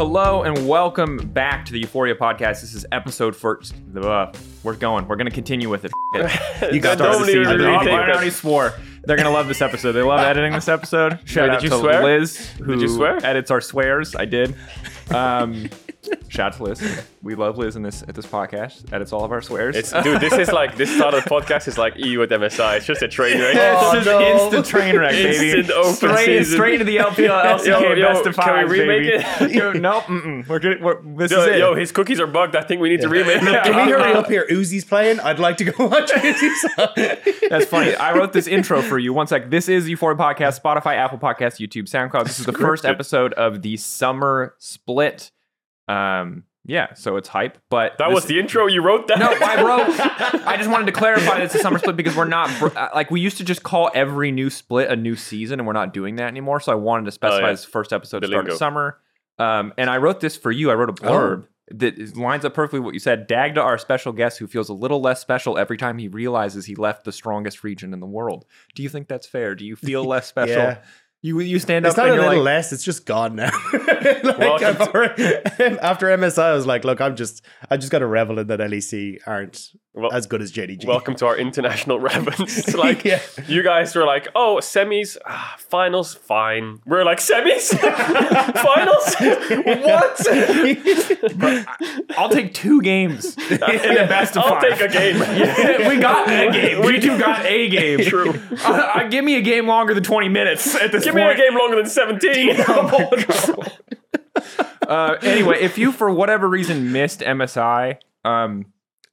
hello and welcome back to the Euphoria podcast. This is episode first. Uh, we're going. We're going to continue with it. It. You got Start the season. really I already swore. They're going to love this episode. They love editing this episode. Shout Wait, out did you to swear? Liz, who you swear? edits our swears. I did. Um, shout out to Liz. We love Liz in this at this podcast. Edits all of our swears. It's dude. This is like this start of the podcast is like EU at MSI. It's just a train wreck. It's Oh, just no. instant train wreck, baby. Instant open straight, season. straight into the LPL LCK Yo, yo, best of can five, we remake baby. it? Yo, no, mm-mm. we're good. We're, this Yo, is it. yo, his cookies are bugged. I think we need to remake Yeah. it. Can we hurry up here? Uzi's playing. I'd like to go watch Uzi's. That's funny. I wrote this intro for you. One sec. This is Euphoria Podcast, Spotify, Apple Podcasts, YouTube, SoundCloud. This is the first episode of the summer split. Um, yeah, so it's hype. But That this- was the intro. You wrote that. No, I wrote. I just wanted to clarify that it's a summer split because we're not uh, like we used to just call every new split a new season, and we're not doing that anymore. So I wanted to specify Oh, yeah. this first episode The to start of summer. Um, and I wrote this for you. I wrote a blurb that lines up perfectly with what you said. Dagda, our special guest, who feels a little less special every time he realizes he left the strongest region in the world. Do you think that's fair? Do you feel less special? Yeah. You you stand It's up not and a you're little like, less. It's just gone now. like, Welcome I've already- after MSI, I was like, look, I'm just, I just got to revel in that LEC aren't Well, as good as JDG. Welcome to our international relevance. Like Yeah. you guys were like, oh, semis, ah, finals, fine. We're like semis, finals. what? I'll take two games in the best of I'll five. take a game. Yeah, we got a game. We two got a game. True. Uh, uh, give me a game longer than 20 minutes at this Give me a game longer than seventeen. Uh, anyway, if you for whatever reason missed MSI, um,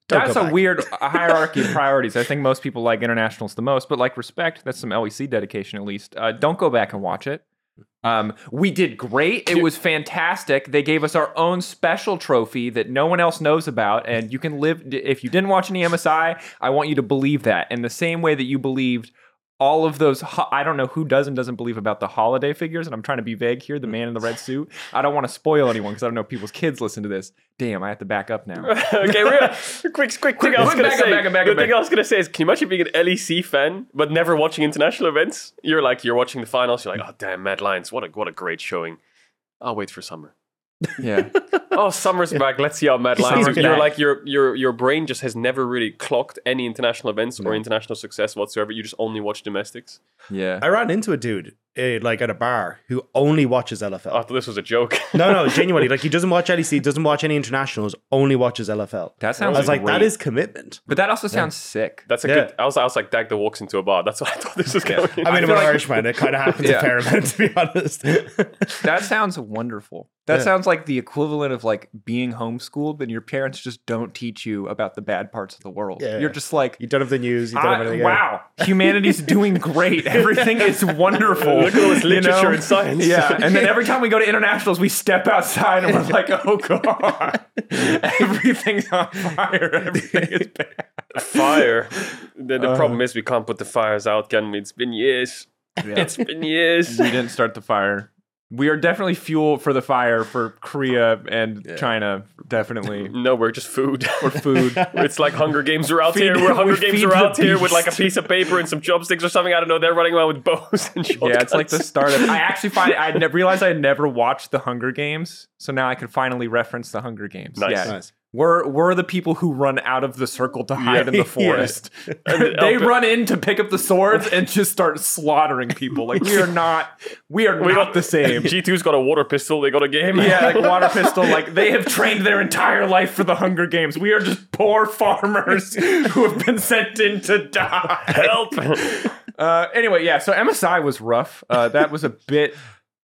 Don't that's a back. weird hierarchy of priorities. I think most people like internationals the most, but like respect, that's some LEC dedication at least. Uh, don't go back and watch it. Um, we did great. It was fantastic. They gave us our own special trophy that no one else knows about, and you can live. If you didn't watch any MSI, I want you to believe that in the same way that you believed all of those. Ho- I don't know who does and doesn't believe about the holiday figures, and I'm trying to be vague here. The man in the red suit. I don't want to spoil anyone because I don't know if people's kids listen to this. Damn, I have to back up now. okay, we're quick, quick thing I was quick, gonna back up, back up, the thing I was gonna say is, can you imagine being an LEC fan but never watching international events? You're like, you're watching the finals. You're like, oh damn, Mad Lions, what a what a great showing. I'll wait for summer. Yeah. Oh, summer's back. Let's see how Mad Lions. Summer's You're back. like your your your brain just has never really clocked any international events or international success whatsoever. You just only watch domestics. Yeah. I ran into a dude, uh, like at a bar, who only watches LFL. I thought this was a joke. no, no, genuinely. Like, he doesn't watch LEC, doesn't watch any internationals, only watches LFL. That I sounds was like, great. that is commitment. But that also sounds sick. That's a Yeah. good. I was I was like Dagda walks into a bar. That's what I thought this was going. I mean, I'm an like- Irishman. It kind of happens Yeah. a fair amount, to be honest. That sounds wonderful. That Yeah. sounds like the equivalent of like being homeschooled, and your parents just don't teach you about the bad parts of the world. Yeah. You're just like, you don't have the news. You don't have I- anything. wow, humanity's doing great. Everything is wonderful. Look at all this You know? literature and science. Yeah, and then every time we go to internationals, we step outside and we're like, oh god, everything's on fire. Everything is bad. fire. The, the Uh. problem is we can't put the fires out, can we? It's been years. It's been years. we didn't start the fire. We are definitely fuel for the fire for Korea and China. Definitely. No, we're just food. We're food. it's like Hunger Games are out Feed- here. We're Hunger we Games are the out here with like a piece of paper and some chopsticks or something. I don't know. They're running around with bows and shotguns. Yeah, it's like the start of. I actually find I ne- realized I had never watched the Hunger Games, so now I can finally reference the Hunger Games. Nice. Yeah, Nice. We're we're the people who run out of the circle to hide in the forest. The they run in to pick up the swords and just start slaughtering people. Like we are not, we are We not got the same. G2's got a water pistol. They got a game. Yeah, like water pistol. Like they have trained their entire life for the Hunger Games. We are just poor farmers who have been sent in to die. Help. Uh, anyway, yeah. So MSI was rough. Uh, that was a bit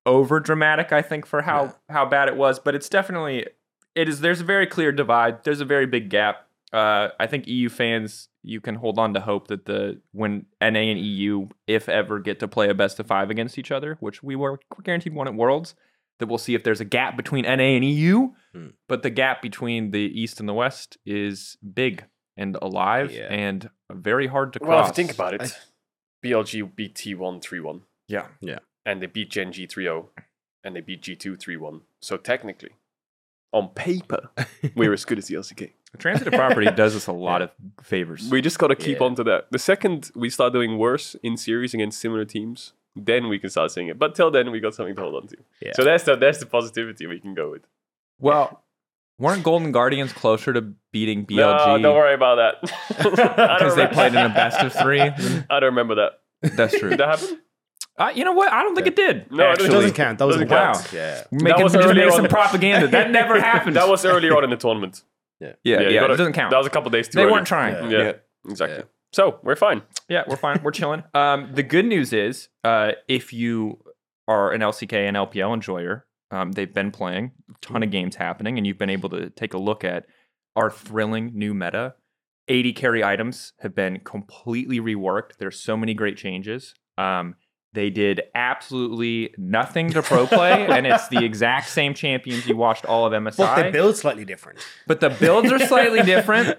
over dramatic, I think, for how how bad it was. But it's definitely it is. There's a very clear divide. There's a very big gap. Uh, I think EU fans, you can hold on to hope that the when NA and EU, if ever, get to play a best of five against each other, which we were guaranteed one at Worlds, that we'll see if there's a gap between NA and EU. Hmm. But the gap between the East and the West is big and alive Yeah. and very hard to cross. well, if you think about it, BLG beat T1 3 1. Yeah. Yeah. And they beat Gen G 3 0. And they beat G2 3 1. So technically, on paper, we're as good as the LCK. The transitive property does us a lot of favors. We just got to keep Yeah. on to that. The second we start doing worse in series against similar teams, then we can start seeing it. But till then, we got something to hold on to. Yeah. So that's the that's the positivity we can go with. Well, weren't Golden Guardians closer to beating BLG? No, BLG don't worry about that. Because they played in a best of three? I don't remember that. That's true. Did that happen? Uh, you know what? I don't think it did. No, it It actually. doesn't count. That was Doesn't wow. count. Yeah. We're Making, was just earlier making on some the- propaganda. That never happened. That was earlier on in the tournament. yeah, you yeah. gotta- it doesn't count. That was a couple days too they early. weren't trying. Yeah. Yeah, exactly. So we're fine. Yeah, we're fine. We're chilling. Um, the good news is, uh, if you are an LCK and LPL enjoyer, um, they've been playing a ton of games happening, and you've been able to take a look at our thrilling new meta. AD carry items have been completely reworked. There's so many great changes. Um, they did absolutely nothing to pro play, and it's the exact same champions you watched all of MSI. But they build slightly different. But the builds are slightly different,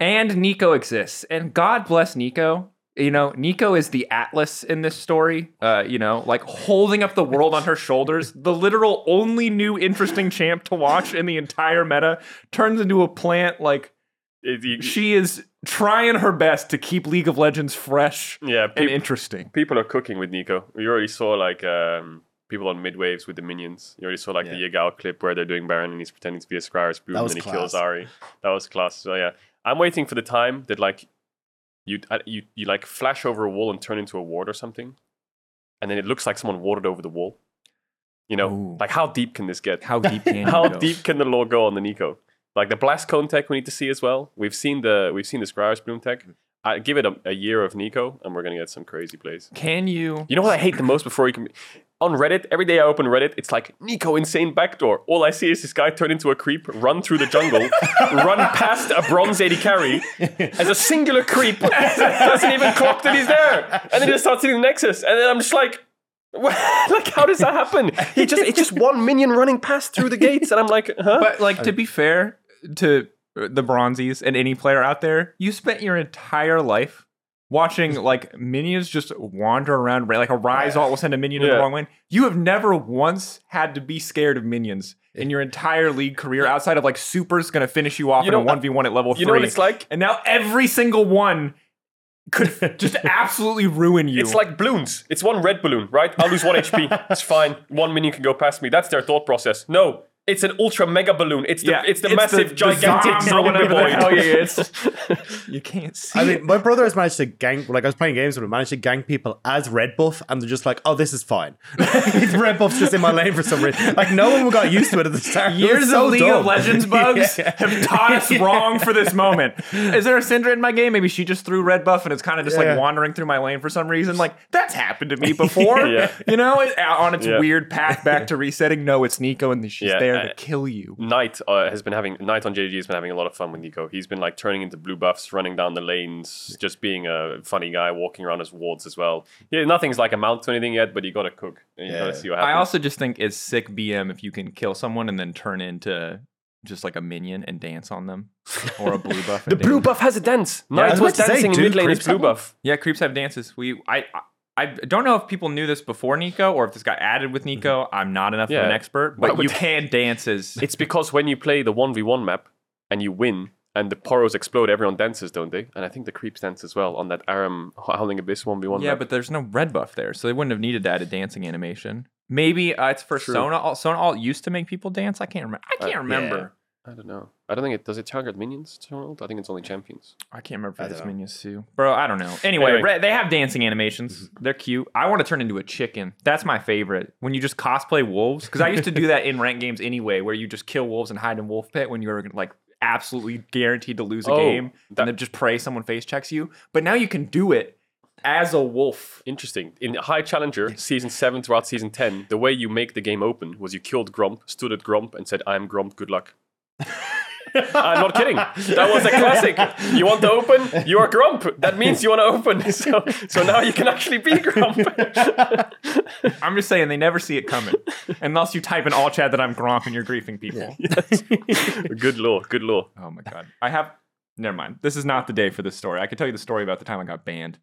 and Neeko exists. And God bless Neeko. You know, Neeko is the Atlas in this story. Uh, you know, like holding up the world on her shoulders. The literal only new interesting champ to watch in the entire meta turns into a plant. Like she is trying her best to keep League of Legends fresh yeah, and interesting. people are cooking with Neeko. We already saw like um, people on mid waves with the minions. You already saw like the Yagao clip where they're doing Baron and he's pretending to be a Scryer's Bloom and then he kills class. Ahri. That was class. So yeah, I'm waiting for the time that like you uh, you you like flash over a wall and turn into a ward or something, and then it looks like someone warded over the wall. You know, Ooh. like how deep can this get? How deep can How deep can the lore go on the Neeko? Like the blast cone tech, we need to see as well. We've seen the we've seen the Scryer's Bloom tech. I give it a, a year of Neeko, and we're gonna get some crazy plays. Can you? You know what I hate the most before you can. On Reddit, every day I open Reddit, it's like Neeko insane backdoor. All I see is this guy turn into a creep, run through the jungle, run past a bronze AD carry as a singular creep. Doesn't even clock that he's there, and then he just starts hitting the Nexus, and then I'm just like. like how does that happen? He just it's just one minion running past through the gates, and I'm like, huh? But like to be fair to uh, the Bronzies and any player out there, you spent your entire life watching like minions just wander around, like a Ryze ult will send a minion in the wrong lane. You have never once had to be scared of minions in your entire league career, outside of like Super's going to finish you off You in a one v one at level you three. know what it's like? and now every single one could just absolutely ruin you. It's like balloons. It's one red balloon, right? I'll lose one HP. It's fine. One minion can go past me. That's their thought process. No, it's an ultra mega balloon. It's the yeah, it's the massive gigantic Zombs or zombie whatever the boy. hell, yeah, yeah, it's- you can't see. I it. mean, my brother has managed to gank. Like I was playing games with him, managed to gank people as red buff, and they're just like, "Oh, this is fine." red buff's just in my lane for some reason. Like no one got used to it at the start. It was Years so of League dumb. of Legends bugs Yeah. have taught us wrong for this moment. Is there a Syndra in my game? Maybe she just threw red buff and it's kind of just Yeah. like wandering through my lane for some reason. Like that's happened to me before. Yeah. You know, it, on its Yeah. weird path back to resetting. No, it's Neeko and she's Yeah, there uh, to kill you. Knight uh, has been having Knight on JG has been having a lot of fun with Neeko. He's been like turning into blue buffs, running down the lanes, just being a funny guy, walking around as wards as well. Yeah, nothing's like a mount to anything yet, but you gotta cook and you Yeah. gotta see what happens. I also just think it's sick BM if you can kill someone and then turn into just like a minion and dance on them, or a blue buff. the and blue dance. buff has a dance. I Knight was was, about to say, dancing in mid lane as blue buff. Yeah, creeps have dances. We I. I I don't know if people knew this before Neeko or if this got added with Neeko. I'm not enough of an expert, but would you can dance as It's because when you play the 1v1 map and you win and the poros explode, everyone dances, don't they? And I think the creeps dance as well on that Aram Howling Abyss 1v1 Yeah, map. but there's no red buff there, so they wouldn't have needed to add a dancing animation. Maybe uh, it's for True. Sona. ult. Sona ult used to make people dance. I can't remember. I Uh, can't remember. I don't know. I don't think it does it target minions. Gerald? I think it's only champions. I can't remember I if it's minions too, bro. I don't know. Anyway, Anyway. re- they have dancing animations. Mm-hmm. They're cute. I want to turn into a chicken. That's my favorite. When you just cosplay wolves, because I used to do that in ranked games anyway, where you just kill wolves and hide in wolf pit when you're like absolutely guaranteed to lose a Oh, game, that- and then just pray someone face checks you. But now you can do it as a wolf. Interesting. In High Challenger, season 7 throughout season 10, the way you make the game open was you killed Gromp, stood at Gromp, and said, I'm Gromp, good luck. I'm not kidding. That was a classic. You want to open? You are Gromp. That means you want to open. So, so now you can actually be Gromp. I'm just saying they never see it coming, unless you type in all chat that I'm Gromp and you're griefing people. good law. Good law. Oh my god. I have never mind. This is not the day for this story. I can tell you the story about the time I got banned.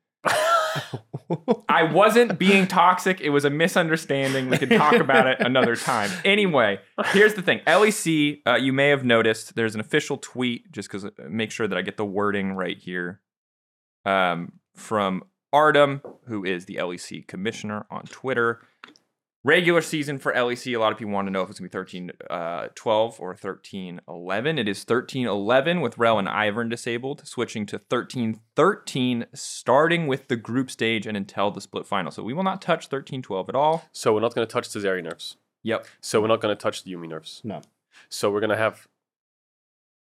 I wasn't being toxic. It was a misunderstanding. We can talk about it another time. Anyway, here's the thing. LEC, uh, you may have noticed there's an official tweet, just because make sure that I get the wording right here, um, from Artem, who is the LEC commissioner on Twitter. Regular season for LEC, a lot of people want to know if it's going to be 13 uh, 12 or 13 11. It is 13 11 with Rell and Ivern disabled, switching to 13 13, starting with the group stage and until the split final. So we will not touch 13 12 at all. So we're not going to touch the Zeri nerfs. Yep. So we're not going to touch the Yuumi nerfs. No. So we're going to have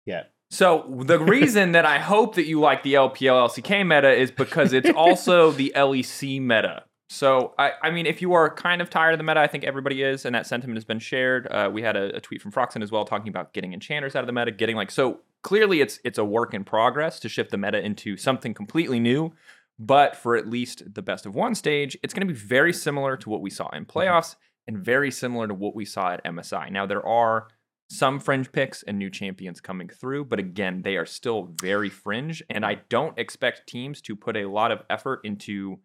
Yeah. So the reason that I hope that you like the LPL LCK meta is because it's also the LEC meta. So I, I mean, if you are kind of tired of the meta, I think everybody is, and that sentiment has been shared. Uh, we had a, a tweet from Froxen as well talking about getting enchanters out of the meta, getting like so clearly it's it's a work in progress to shift the meta into something completely new. But for at least the best of one stage, it's going to be very similar to what we saw in playoffs and very similar to what we saw at MSI. Now there are some fringe picks and new champions coming through, but again, they are still very fringe, and I don't expect teams to put a lot of effort into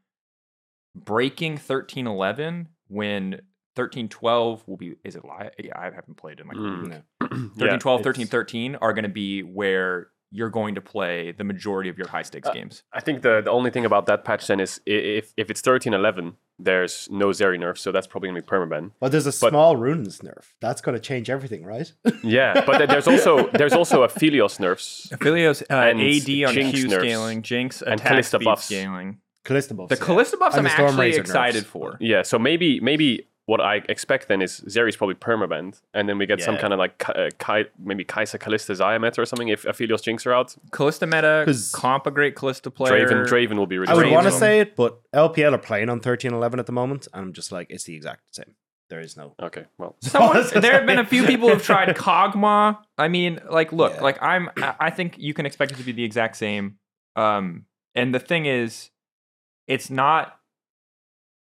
breaking 1311 when 1312 will be is it live? Yeah, I haven't played in like a Mm. No. 1312, it's- 1313 are going to be where you're going to play the majority of your high stakes Uh, games. I think the, the only thing about that patch then is if, if it's 1311, there's no Zeri nerf, so that's probably going to be permaban. But there's a But- small runes nerf. That's going to change everything, right? Yeah, but there's also there's also Aphelios nerfs. Aphelios, uh, And AD on Jinx Q nerfs. scaling, Jinx And attack Kalista speed buffs. scaling. Kalista buffs. The yeah. Kalista buffs And I'm actually Razor excited nerfs. for. Yeah, so maybe maybe what I expect then is Zeri's probably permabanned, and then we get some kind of like Ki- uh, Ki- maybe Kaisa Kalista Xayah meta or something if Aphelios Jinx are out. Kalista meta, 'Cause- comp a great Kalista player. Draven Draven will be really I would want to say it, but LPL are playing on 1311 at the moment, and I'm just like, it's the exact same. There is no. Okay, well, Someone, there have been a few people who've tried Kog'Maw. I mean, like, look, Yeah. like I'm. I I think you can expect it to be the exact same. Um, and the thing is, it's not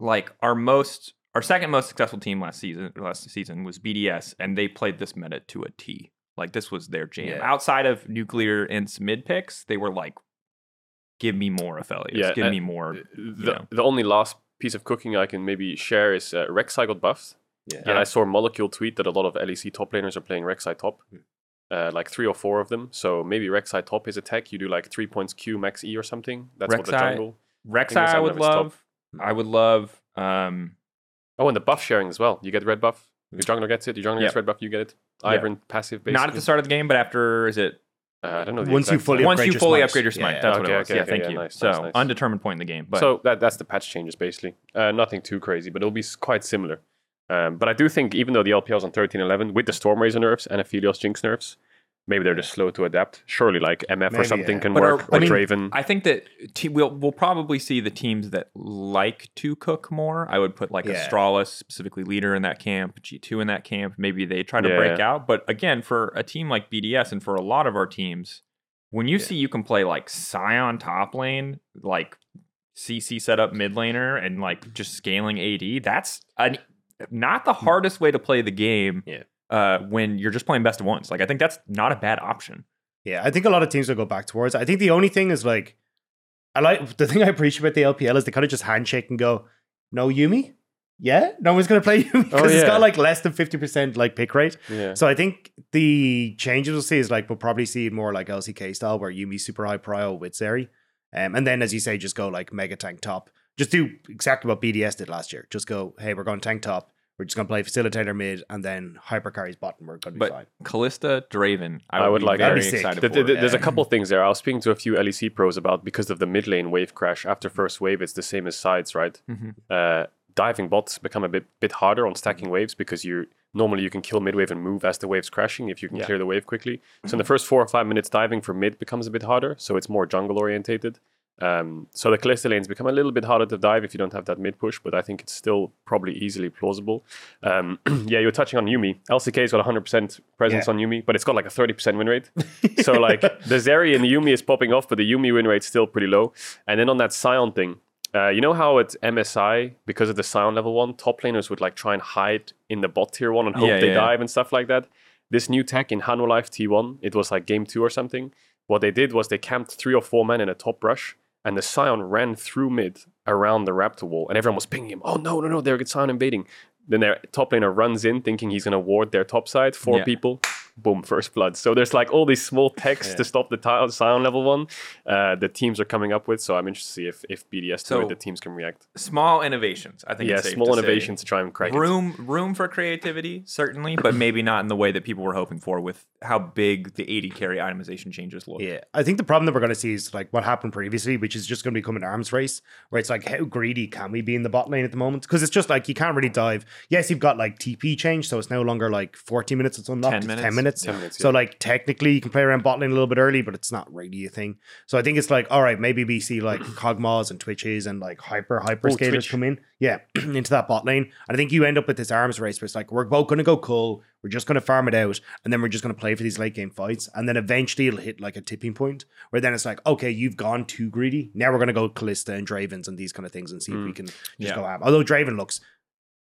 like our most, our second most successful team last season. Last season was BDS, and they played this meta to a T. Like this was their jam. Yeah. Outside of nuclear and some mid picks, they were like, "Give me more Aphelios. Yeah, give uh, me more." the, know. the only last piece of cooking I can maybe share is uh, Rek'Sai got buffed, Yeah. and I saw Molecule tweet that a lot of LEC top laners are playing Rek'Sai top. Hmm. Uh, like three or four of them. So maybe Rek'Sai top is a tech. You do like three points Q max E or something. That's what the jungle. Rek'Sai, that's I would of top. love. I would love. Um, Oh, and the buff sharing as well. You get the red buff. Your jungler gets it. Your jungler Yeah. gets red buff. You get it. Yeah. Ivern passive basically. not at the start of the game, but after is it Uh, I don't know. The Once you exact fully time. once you upgrade your fully smite. upgrade your smite. Yeah. That's what Okay, it was. okay, yeah, okay, thank yeah, you. nice, so nice, nice. undetermined point in the game, but so that that's the patch changes basically. Uh, nothing too crazy, but it'll be quite similar. Um, but I do think even though the LPL's on 13-11 with the Storm Razor nerfs and Aphelios Jinx nerfs, maybe they're just slow to adapt. Surely like MF or something yeah. can But are- work I or mean, Draven. I think that te- we'll we'll probably see the teams that like to cook more. I would put like Yeah. Astralis, specifically LIDER in that camp, G two in that camp. Maybe they try to Yeah. break out. But again, for a team like BDS and for a lot of our teams, when you Yeah. see you can play like Sion top lane, like CC setup mid laner, and like just scaling AD, that's an, not the hardest way to play the game. Yeah. Uh, when you're just playing best of ones, like I think that's not a bad option. Yeah, I think a lot of teams will go back towards. I think the only thing is like, I like the thing I appreciate about the LPL is they kind of just handshake and go, "No Yuumi, yeah, no one's gonna play Yuumi because Oh, it's yeah. got like less than fifty percent like pick rate." yeah. So I think the changes we'll see is like we'll probably see more like LCK style where Yuumi's super high prio with Zeri, um, and then as you say, just go like mega tank top. Just do exactly what BDS did last year. Just go, hey, we're going tank top. We're just gonna play facilitator mid, and then hyper carries bottom. We're gonna be But fine. Kalista, Draven, I would, I would be like- very That'd be sick. excited Th- for. th- there's a couple things there. I was speaking to a few LEC pros about because of the mid lane wave crash. After first wave, it's the same as sides, right? Mhm. Uh, diving bots become a bit bit harder on stacking waves because you normally you can kill mid wave and move as the wave's crashing if you can Yeah. clear the wave quickly. So in the first four or five minutes, diving for mid becomes a bit harder. So it's more jungle orientated. Um, so the Kalista lanes become a little bit harder to dive if you don't have that mid push, but I think it's still probably easily plausible. Um, yeah, you're touching on Yuumi. LCK's got 100% presence Yeah. on Yuumi, but it's got like a 30% win rate. so like the Zeri and the Yuumi is popping off, but the Yuumi win rate's still pretty low. And then on that Sion thing, uh, you know how at MSI, because of the Sion level one, top laners would like try and hide in the bot tier one and hope Yeah, they yeah. dive and stuff like that. This new tech in Hanwha Life T1, it was like game two or something. What they did was they camped three or four men in a top rush, and the Sion ran through mid around the Raptor wall, and everyone was pinging him. Oh no, no, no, they're Sion invading. Then their top laner runs in thinking he's gonna ward their top side. Four Yeah. people, boom, first blood. So there's like all these small texts to stop the tile Sion level one uh, that teams are coming up with. So I'm interested to see if, if BDS do So- it, the teams can react. Small innovations. I think Yeah, it's safe small to say. innovations to try and crack it. room room for creativity certainly but maybe not in the way that people were hoping for with how big the AD carry itemization changes look Yeah, I think the problem that we're going to see is like what happened previously, which is just going to become an arms race, where it's like how greedy can we be in the bot lane at the moment? Because it's just like you can't really dive. Yes, you've got like TP change, so it's no longer like 40 minutes. It's unlocked. 10 it's minutes. 10 minutes. 10 minutes, So yeah. like technically you can play around bot lane a little bit early, but it's not really a thing. So I think it's like all right, maybe we see like Kog'Maws and Twitches and like hyper hyper Oh, Twitch. come in, yeah, into that bot lane. And I think you end up with this arms race where it's like we're both going to go cool. We're just going to farm it out, and then we're just going to play for these late game fights, and then eventually it'll hit like a tipping point where then it's like, okay, you've gone too greedy. Now we're going to go Kalista and Dravens and these kind of things and see if we mm. can just Yeah. go ham. Although Draven looks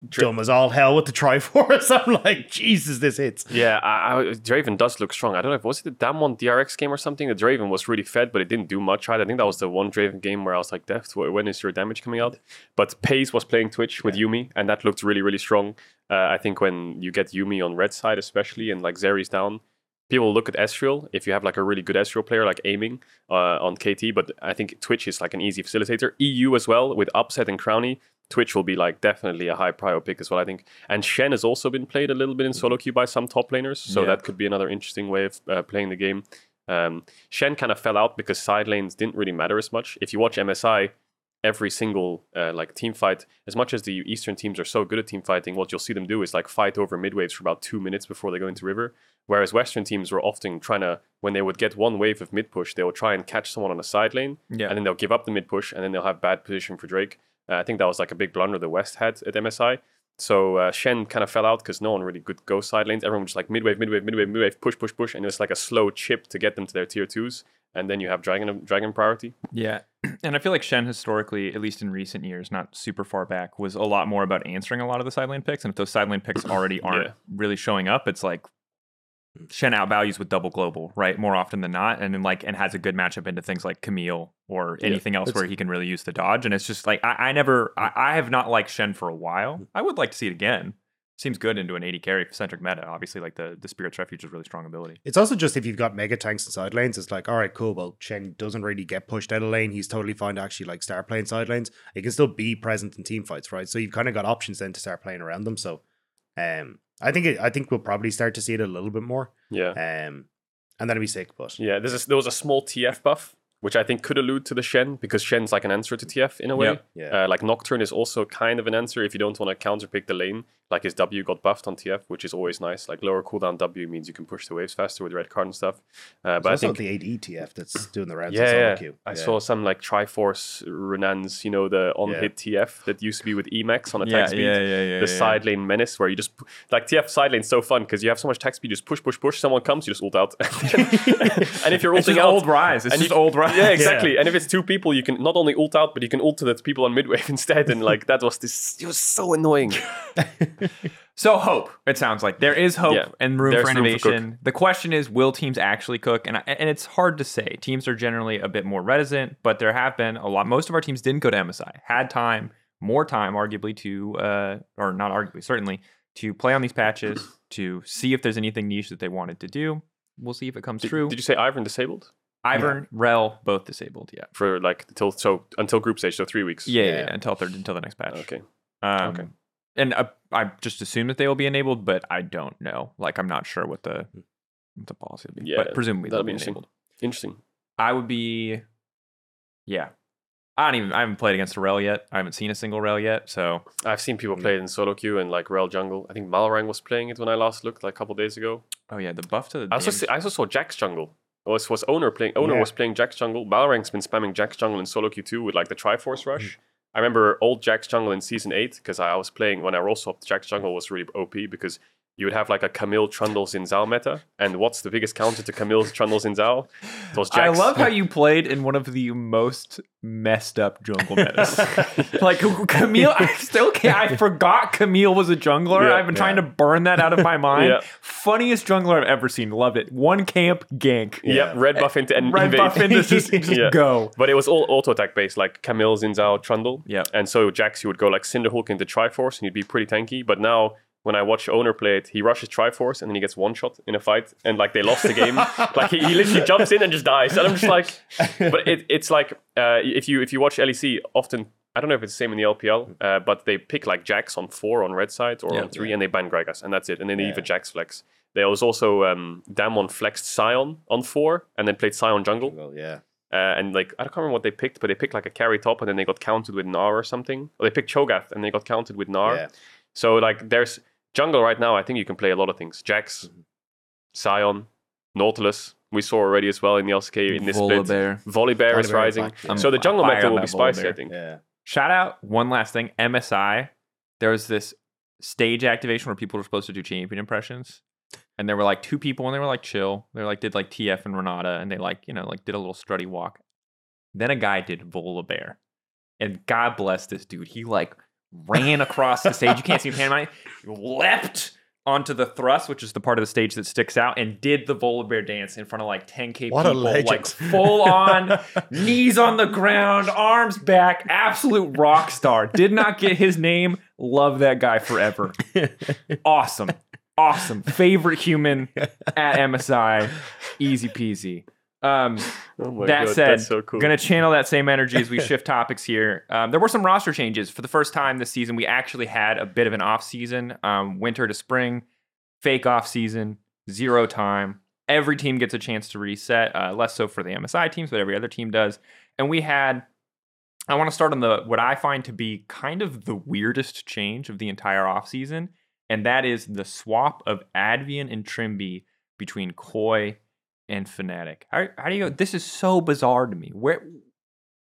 Dra- dumb as all hell with the Triforce, I'm like, Jesus, this hits. Yeah, I, I, Draven does look strong. I don't know if was it the Damwon DRX game or something. The Draven was really fed, but it didn't do much. Right? I think that was the one Draven game where I was like, "Deft, wh- when is your damage coming out?" But Peyz was playing Twitch with Yuumi, and that looked really, really strong. Uh, I think when you get Yuumi on red side, especially, and like Zeri's down, people look at Ezreal if you have like a really good Ezreal player like aiming uh, on KT. But I think Twitch is like an easy facilitator. EU as well with Upset and Crownie. Twitch will be like definitely a high prio pick as well, I think. And Shen has also been played a little bit in solo queue by some top laners, so Yeah. that could be another interesting way of uh, playing the game. Um, Shen kind of fell out because side lanes didn't really matter as much. If you watch MSI, every single uh, like team fight, as much as the Eastern teams are so good at team fighting, what you'll see them do is like fight over mid waves for about two minutes before they go into river. Whereas Western teams were often trying to, when they would get one wave of mid push, they will try and catch someone on a side lane, Yeah. and then they'll give up the mid push, and then they'll have bad position for Drake. Uh, I think that was like a big blunder the West had at MSI. So uh, Shen kind of fell out because no one really could go side lanes. Everyone was just like midwave, midwave, midwave, midwave, push, push, push, and it was like a slow chip to get them to their tier twos, and then you have dragon dragon priority. Yeah. And I feel like Shen historically, at least in recent years, not super far back, was a lot more about answering a lot of the side lane picks. And if those side lane picks already aren't Yeah. really showing up, it's like Shen outvalues with double global, right? More often than not. And then like and has a good matchup into things like Camille or Yeah, anything else where he can really use the dodge. And it's just like I, I never I, I have not liked Shen for a while. I would like to see it again. Seems good into an AD carry centric meta. Obviously, like the, the Spirit's Refuge is really strong ability. It's also just if you've got mega tanks and side lanes, it's like, all right, cool. Well, Shen doesn't really get pushed out of lane. He's totally fine to actually like start playing side lanes. He can still be present in team fights, right? So you've kind of got options then to start playing around them. So, um, I think it, I think we'll probably start to see it a little bit more. Yeah, Um, and that'll be sick. But yeah. There's a, there was a small TF buff, which I think could allude to the Shen because Shen's like an answer to TF in a way. Yep. yeah, Uh, like Nocturne is also kind of an answer if you don't want to counterpick the lane. Like his W got buffed on TF, which is always nice. Like lower cooldown W means you can push the waves faster with red card and stuff. Uh, but but I also think the AD TF that's doing the rounds. in yeah, solo yeah. queue. I Yeah. saw some like Triforce Renans, you know, the on hit TF that used to be with Emax on attack Yeah, speed. yeah, yeah, yeah. the side lane menace where you just like TF side lane's so fun because you have so much attack speed, you just push, push, push. Someone comes, you just ult out. and if you're It's ulting just out, old rise. It's and just you- old rise. yeah, exactly. And if it's two people, you can not only ult out, but you can ult to the people on midwave instead. And like that was this, it was so annoying. So hope. It sounds like there is hope Yeah, and room there's for room for innovation. the question is, will teams actually cook? And I- and it's hard to say. Teams are generally a bit more reticent, but there have been a lot. Most of our teams didn't go to MSI. Had time, more time, arguably to, uh, or not arguably, certainly to play on these patches to see if there's anything niche that they wanted to do. We'll see if it comes Did, true. did you say Ivern disabled Ivern, Rell, both disabled. Yeah. for like until so until group stage, so three weeks? Yeah, yeah, Yeah. yeah, until third, until the next patch. Okay. Um, Okay. And uh, I just assume that they will be enabled, but I don't know. Like, I'm not sure what the hmm. what the policy will be. Yeah, but presumably they'll that'll be be interesting. enabled. Interesting. I would be, yeah. I don't even. I haven't played against a Rell yet. I haven't seen a single Rell yet. So I've seen people hmm. play it in solo queue and like Rell Jungle. I think Malrang was playing it when I last looked, like a couple days ago. oh yeah, the buff to the I also, see, I also saw Jax Jungle. Was was Oner playing? Oner Yeah. was playing Jax Jungle. Malrang's been spamming Jax Jungle in solo queue too with like the Triforce hmm. Rush. I remember old Jax Jungle in season eight because I was playing when I roll swapped. Jax Jungle was really OP because you would have like a Camille Trundle Xin Zhao meta, and what's the biggest counter to Camille Trundle Xin Zhao? It was I love how you played in one of the most messed up jungle metas. like Camille, I still can't. I forgot Camille was a jungler. Yeah, I've been trying to burn that out of my mind. Yeah. Funniest jungler I've ever seen. Loved it. One camp gank. Yep, red buff into and Red invade. buff into just, just Yeah. go. But it was all auto attack based, like Camille, Xin Zhao, Trundle. Yeah. And so Jax, you would go like Cinderhulk into Triforce and you'd be pretty tanky. But now when I watch Oner play it, he rushes Triforce and then he gets one shot in a fight, and like they lost the game. like he, he literally jumps in and just dies, and I'm just like, but it, it's like uh, if you if you watch LEC, often I don't know if it's the same in the LPL, uh, but they pick like Jax on four on red side or Yeah. on three, and they ban Gragas, and that's it, and then they leave a Jax flex. There was also um, Damwon flexed Sion on four, and then played Sion jungle. Well, yeah. Uh, and like I don't remember what they picked, but they picked like a carry top, and then they got counted with Gnar or something. Or they picked Cho'Gath, and they got counted with Gnar. Yeah. So like there's jungle right now. I think you can play a lot of things. Jax, Mm-hmm. Sion, Nautilus. We saw already as well in the LCK in this split. Volibear. Volibear is rising. back, yeah. So the jungle I'm meta will be about spicy, I think. Yeah. Shout out one last thing. MSI. There was this stage activation where people were supposed to do champion impressions. And there were like two people and they were like chill. They like did like TF and Renata and they like, you know, like did a little strutty walk. Then a guy did Volibear. And God bless this dude. He like ran across the stage. You can't see him pantomime. Leapt onto the thrust, which is the part of the stage that sticks out, and did the Volibear dance in front of like 10k What a people, like full on knees on the ground, arms back, absolute rock star. Did not get his name. Love that guy forever. Awesome. Awesome. Favorite human at MSI. Easy peasy. Um, Oh that God, said, so cool. gonna channel that same energy as we shift topics here. Um, there were some roster changes for the first time this season. We actually had a bit of an off season, um, winter to spring, fake off season, zero time. Every team gets a chance to reset. Uh, less so for the MSI teams, but every other team does. And we had. I want to start on the what I find to be kind of the weirdest change of the entire off season, and that is the swap of Advienne and Trymbi between Koi and Fnatic. How, how do you go? This is so bizarre to me. Where?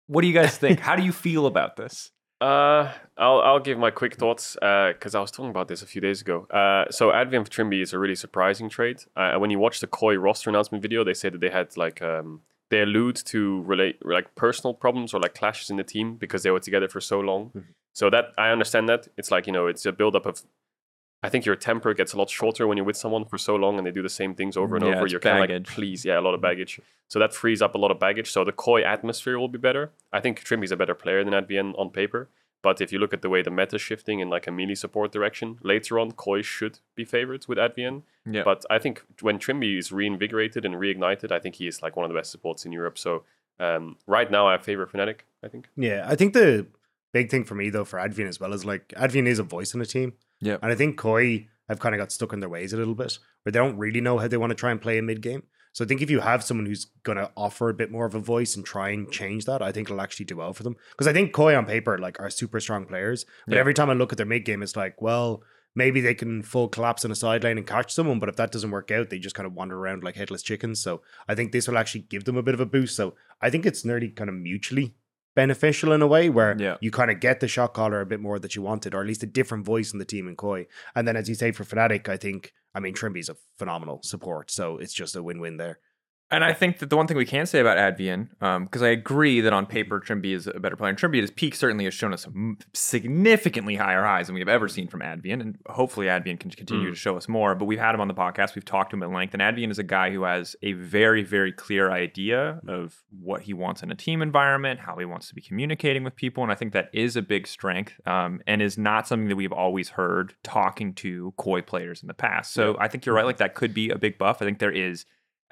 What do you guys think? how do you feel about this? Uh, I'll I'll give my quick thoughts Uh, because I was talking about this a few days ago. Uh, so Advienne for Trymbi is a really surprising trade. Uh, when you watch the Koi roster announcement video, they say that they had like um, they allude to relate like personal problems or like clashes in the team because they were together for so long. Mhm. So that I understand that it's like you know it's a buildup of. I think your temper gets a lot shorter when you're with someone for so long and they do the same things over and Yeah, over. it's You're kind of like, baggage. please, yeah, a lot of baggage. So that frees up a lot of baggage. So the Koi atmosphere will be better. I think Trymbi's a better player than Advienne on paper. But if you look at the way the meta is shifting in like a melee support direction, later on Koi should be favored with Advienne. Yeah. But I think when Trymbi is reinvigorated and reignited, I think he is like one of the best supports in Europe. So um, right now I favor Fnatic, I think. Yeah, I think the big thing for me though for Advienne as well is like Advienne is a voice in the team. Yep. And I think Koi have kind of got stuck in their ways a little bit, where they don't really know how they want to try and play a mid game. So I think if you have someone who's going to offer a bit more of a voice and try and change that, I think it'll actually do well for them. Because I think Koi on paper like are super strong players, but Yeah. every time I look at their mid game, it's like, well, maybe they can full collapse on a side lane and catch someone, but if that doesn't work out, they just kind of wander around like headless chickens. So I think this will actually give them a bit of a boost. So I think it's nearly kind of mutually beneficial in a way where Yeah. you kind of get the shot caller a bit more that you wanted, or at least a different voice in the team in Koi. And then, as you say, for Fnatic, I think, I mean, Trymbi's a phenomenal support. So it's just a win win there. And I think that the one thing we can say about Advienne, because I agree that on paper Trymbi is a better player, and Trymbi at his peak certainly has shown us significantly higher highs than we've ever seen from Advienne, and hopefully Advienne can continue to show us more. But we've had him on the podcast, we've talked to him at length, and Advienne is a guy who has a very, very clear idea of what he wants in a team environment, how he wants to be communicating with people, and I think that is a big strength, um, and is not something that we've always heard talking to KOI players in the past. So I think you're right, like that could be a big buff. I think there is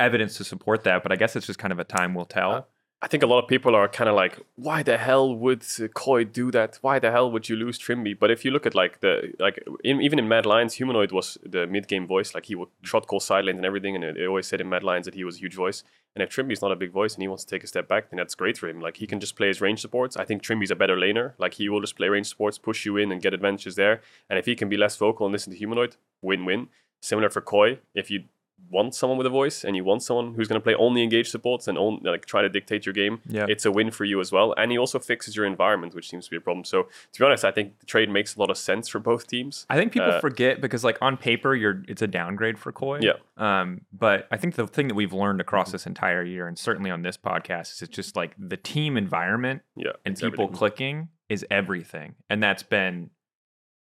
evidence to support that, but I guess it's just kind of a time will tell. Uh, I think a lot of people are kind of like, why the hell would Koi do that? Why the hell would you lose Trymbi? But if you look at like the like in, even in Mad Lions, Humanoid was the mid game voice. Like he would shot call side lanes and everything, and they always said in Mad Lions that he was a huge voice. And if Trymbi's not a big voice and he wants to take a step back, then that's great for him. Like he can just play his range supports. I think Trymbi's a better laner. Like he will just play range supports, push you in, and get advantages there. And if he can be less vocal and listen to Humanoid, win win. Similar for Koi, if you want someone with a voice and you want someone who's going to play only engaged supports and only, like try to dictate your game, Yeah. it's a win for you as well. And he also fixes your environment, which seems to be a problem. So to be honest, I think the trade makes a lot of sense for both teams. I think people Uh, forget because like on paper you're it's a downgrade for Koi. Yeah. Um, but I think the thing that we've learned across this entire year and certainly on this podcast is it's just like the team environment Yeah, and people everything. clicking is everything. And that's been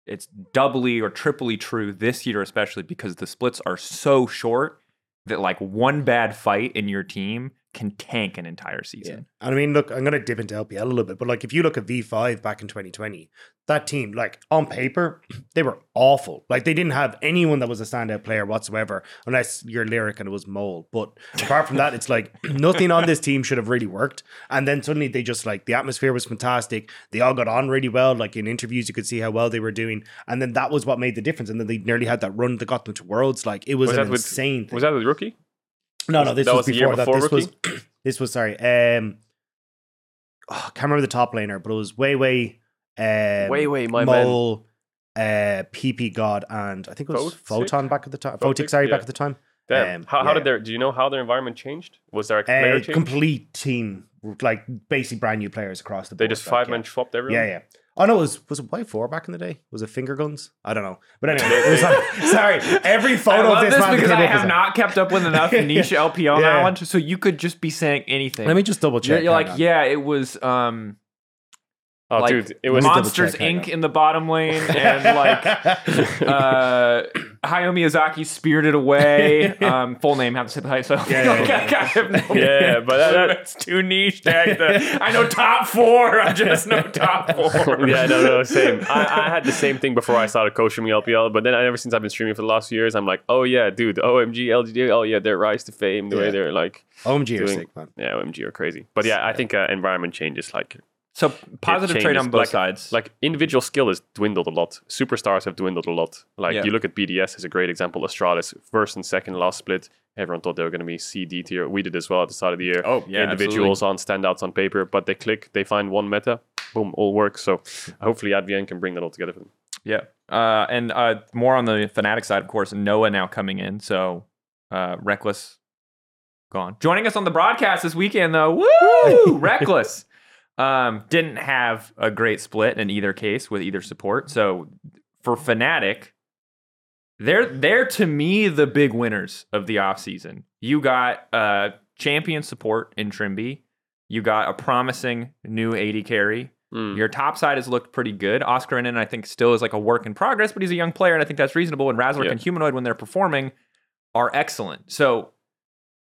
it's doubly or triply true this year, especially because the splits are so short that like one bad fight in your team can tank an entire season. And I mean, look, I'm going to dip into LPL a little bit, but like if you look at V5 back in 2020, that team, like on paper, they were awful. Like they didn't have anyone that was a standout player whatsoever, unless you're lyric and it was Mole. But apart from that, it's like nothing on this team should have really worked. And then suddenly they just like the atmosphere was fantastic. They all got on really well. Like in interviews, you could see how well they were doing. And then that was what made the difference. And then they nearly had that run that got them to Worlds. Like it was, Was an that with- insane thing. Was that with rookie? No, no, this That was, was year before that. before This was this was sorry. Um, oh, I can't remember the top laner, but it was way way. Um, Way, way, my man. Mole, uh, PP God, and I think it was Photic? Photon back at the time. Photic, sorry, yeah. back at the time. Damn. Um, how, how yeah. did their? Do you know how their environment changed? Was there a player Uh, change? complete team, like basically brand new players across the board. they just like, five yeah. man swapped everyone. Yeah, yeah. Oh no, it was was it Y four back in the day? Was it finger guns? I don't know, but anyway, it was like, sorry. Every I photo love of this, this man because I have not kept up with enough niche LPL Yeah. knowledge, so you could just be saying anything. Let me just double you're, check. you're like, on. yeah, it was um, Oh, like dude, it was Monsters check, Inc. in the bottom lane, and like uh, Hayao Miyazaki spirited away. Um, full name, have to say the title. So Yeah, yeah, like, yeah. I kind of have no Yeah, but that- that- it's too niche. Tag the, I know top four. I just know top four. yeah, no, no, same. I, I had the same thing before I started coaching LPL, but then ever since I've been streaming for the last few years, I'm like, oh yeah, dude, OMG, LGD, oh yeah, their rise to fame, the way they're like, OMG are sick, man. yeah, OMG are crazy. But yeah, I think uh, environment changes like So positive trade on both Like- sides. like individual skill has dwindled a lot. Superstars have dwindled a lot. Like Yeah. you look at BDS as a great example. Astralis first and second last split. Everyone thought they were going to be C D tier. We did as well at the start of the year. Oh, yeah, individuals on standouts on paper, but they click. They find one meta. Boom, all works. So hopefully Advienne can bring that all together for them. Yeah. Uh, and uh, more on the Fnatic side, of course, Noah now coming in. So uh, Reckless gone. Joining us on the broadcast this weekend, though. Woo! Reckless. Um, didn't have a great split in either case with either support. So for Fnatic, they're they're to me the big winners of the offseason. You got uh champion support in Trymbi. You got a promising new AD carry. Mm. Your top side has looked pretty good. Oscar and I think still is like a work in progress, but he's a young player, and I think that's reasonable. And Razork Yeah. and Humanoid, when they're performing, are excellent. So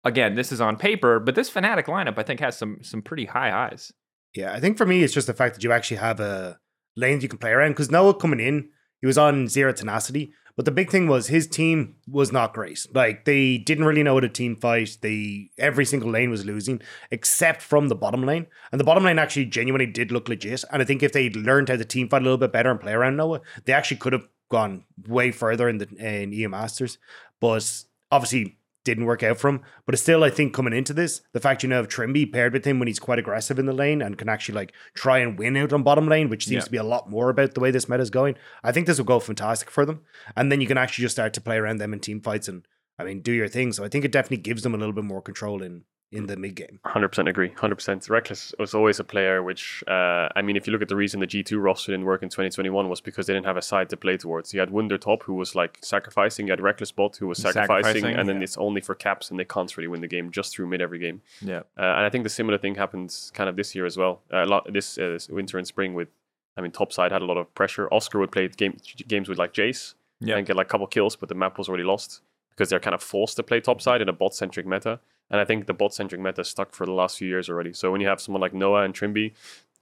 again, this is on paper, but this Fnatic lineup I think has some some pretty high highs. Yeah, I think for me, it's just the fact that you actually have uh, a lane you can play around. Because Noah coming in, he was on zero tenacity, but the big thing was his team was not great. Like they didn't really know how to team fight. They every single lane was losing except from the bottom lane, and the bottom lane actually genuinely did look legit. And I think if they'd learned how to team fight a little bit better and play around Noah, they actually could have gone way further in the in EM Masters. But obviously didn't work out for him. But it's still, I think, coming into this, the fact you know of Trymbi paired with him when he's quite aggressive in the lane and can actually like try and win out on bottom lane, which seems Yeah. to be a lot more about the way this meta is going. I think this will go fantastic for them. And then you can actually just start to play around them in team fights and I mean do your thing. So I think it definitely gives them a little bit more control in in the mid game. 100% agree. 100%. Reckless was always a player which, uh, I mean, if you look at the reason the G2 roster didn't work in 2021 was because they didn't have a side to play towards. You had Wunder top who was like sacrificing, you had Reckless bot who was sacrificing, Sacrificing, and then yeah. it's only for caps and they can't really win the game just through mid every game. Yeah. Uh, and I think the similar thing happens kind of this year as well. Uh, a lot this, uh, this winter and spring with, I mean, top side had a lot of pressure. Oscar would play game, games with like Jace Yeah. and get like a couple kills, but the map was already lost because they're kind of forced to play top side in a bot centric meta. And I think the bot centric meta stuck for the last few years already. So when you have someone like Noah and Trymbi,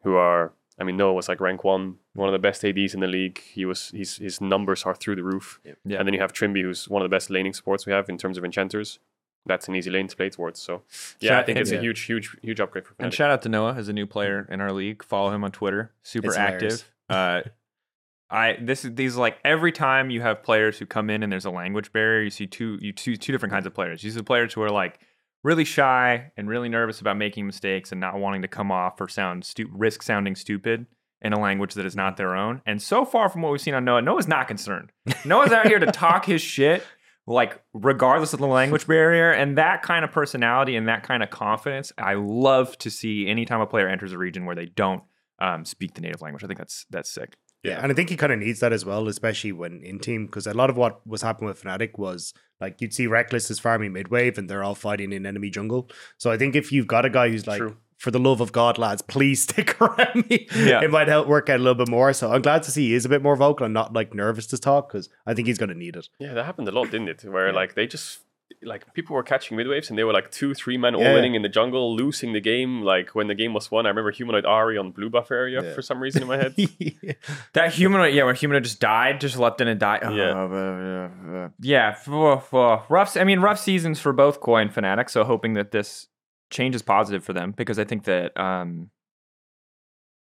who are, I mean, Noah was like rank one, one of the best ADs in the league. He was, his his numbers are through the roof. Yeah. And then you have Trymbi, who's one of the best laning supports we have in terms of enchanters. That's an easy lane to play towards. So yeah, Shout- I think and- it's yeah. a huge, huge, huge upgrade for And shout out to Noah as a new player in our league. Follow him on Twitter. Super It's active. Uh, I this is these like every time you have players who come in and there's a language barrier, you see two you two two different kinds of players. You see the players who are like really shy and really nervous about making mistakes and not wanting to come off or sound stu- risk sounding stupid in a language that is not their own. And so far from what we've seen on Noah, Noah's not concerned. Noah's out here to talk his shit like regardless of the language barrier and that kind of personality and that kind of confidence i love to see anytime a player enters a region where they don't um, speak the native language i think that's that's sick Yeah, and I think he kind of needs that as well, especially when in team, because a lot of what was happening with Fnatic was like you'd see Reckless is farming mid wave and they're all fighting in enemy jungle. So I think if you've got a guy who's like, True. for the love of God, lads, please stick around me, Yeah. it might help work out a little bit more. So I'm glad to see he is a bit more vocal and not like nervous to talk because I think he's going to need it. Yeah, that happened a lot, didn't it? Where Yeah. like they just like people were catching midwaves and they were like two, three men all Yeah. winning in the jungle, losing the game. Like when the game was won, I remember humanoid Ahri on blue buff area Yeah. for some reason in my head. That humanoid, yeah, when humanoid just died, just leapt in and died. Oh, Yeah. uh, yeah. f- f- uh, rough. I mean, rough seasons for both Koi and Fnatic. So hoping that this change is positive for them because I think that um,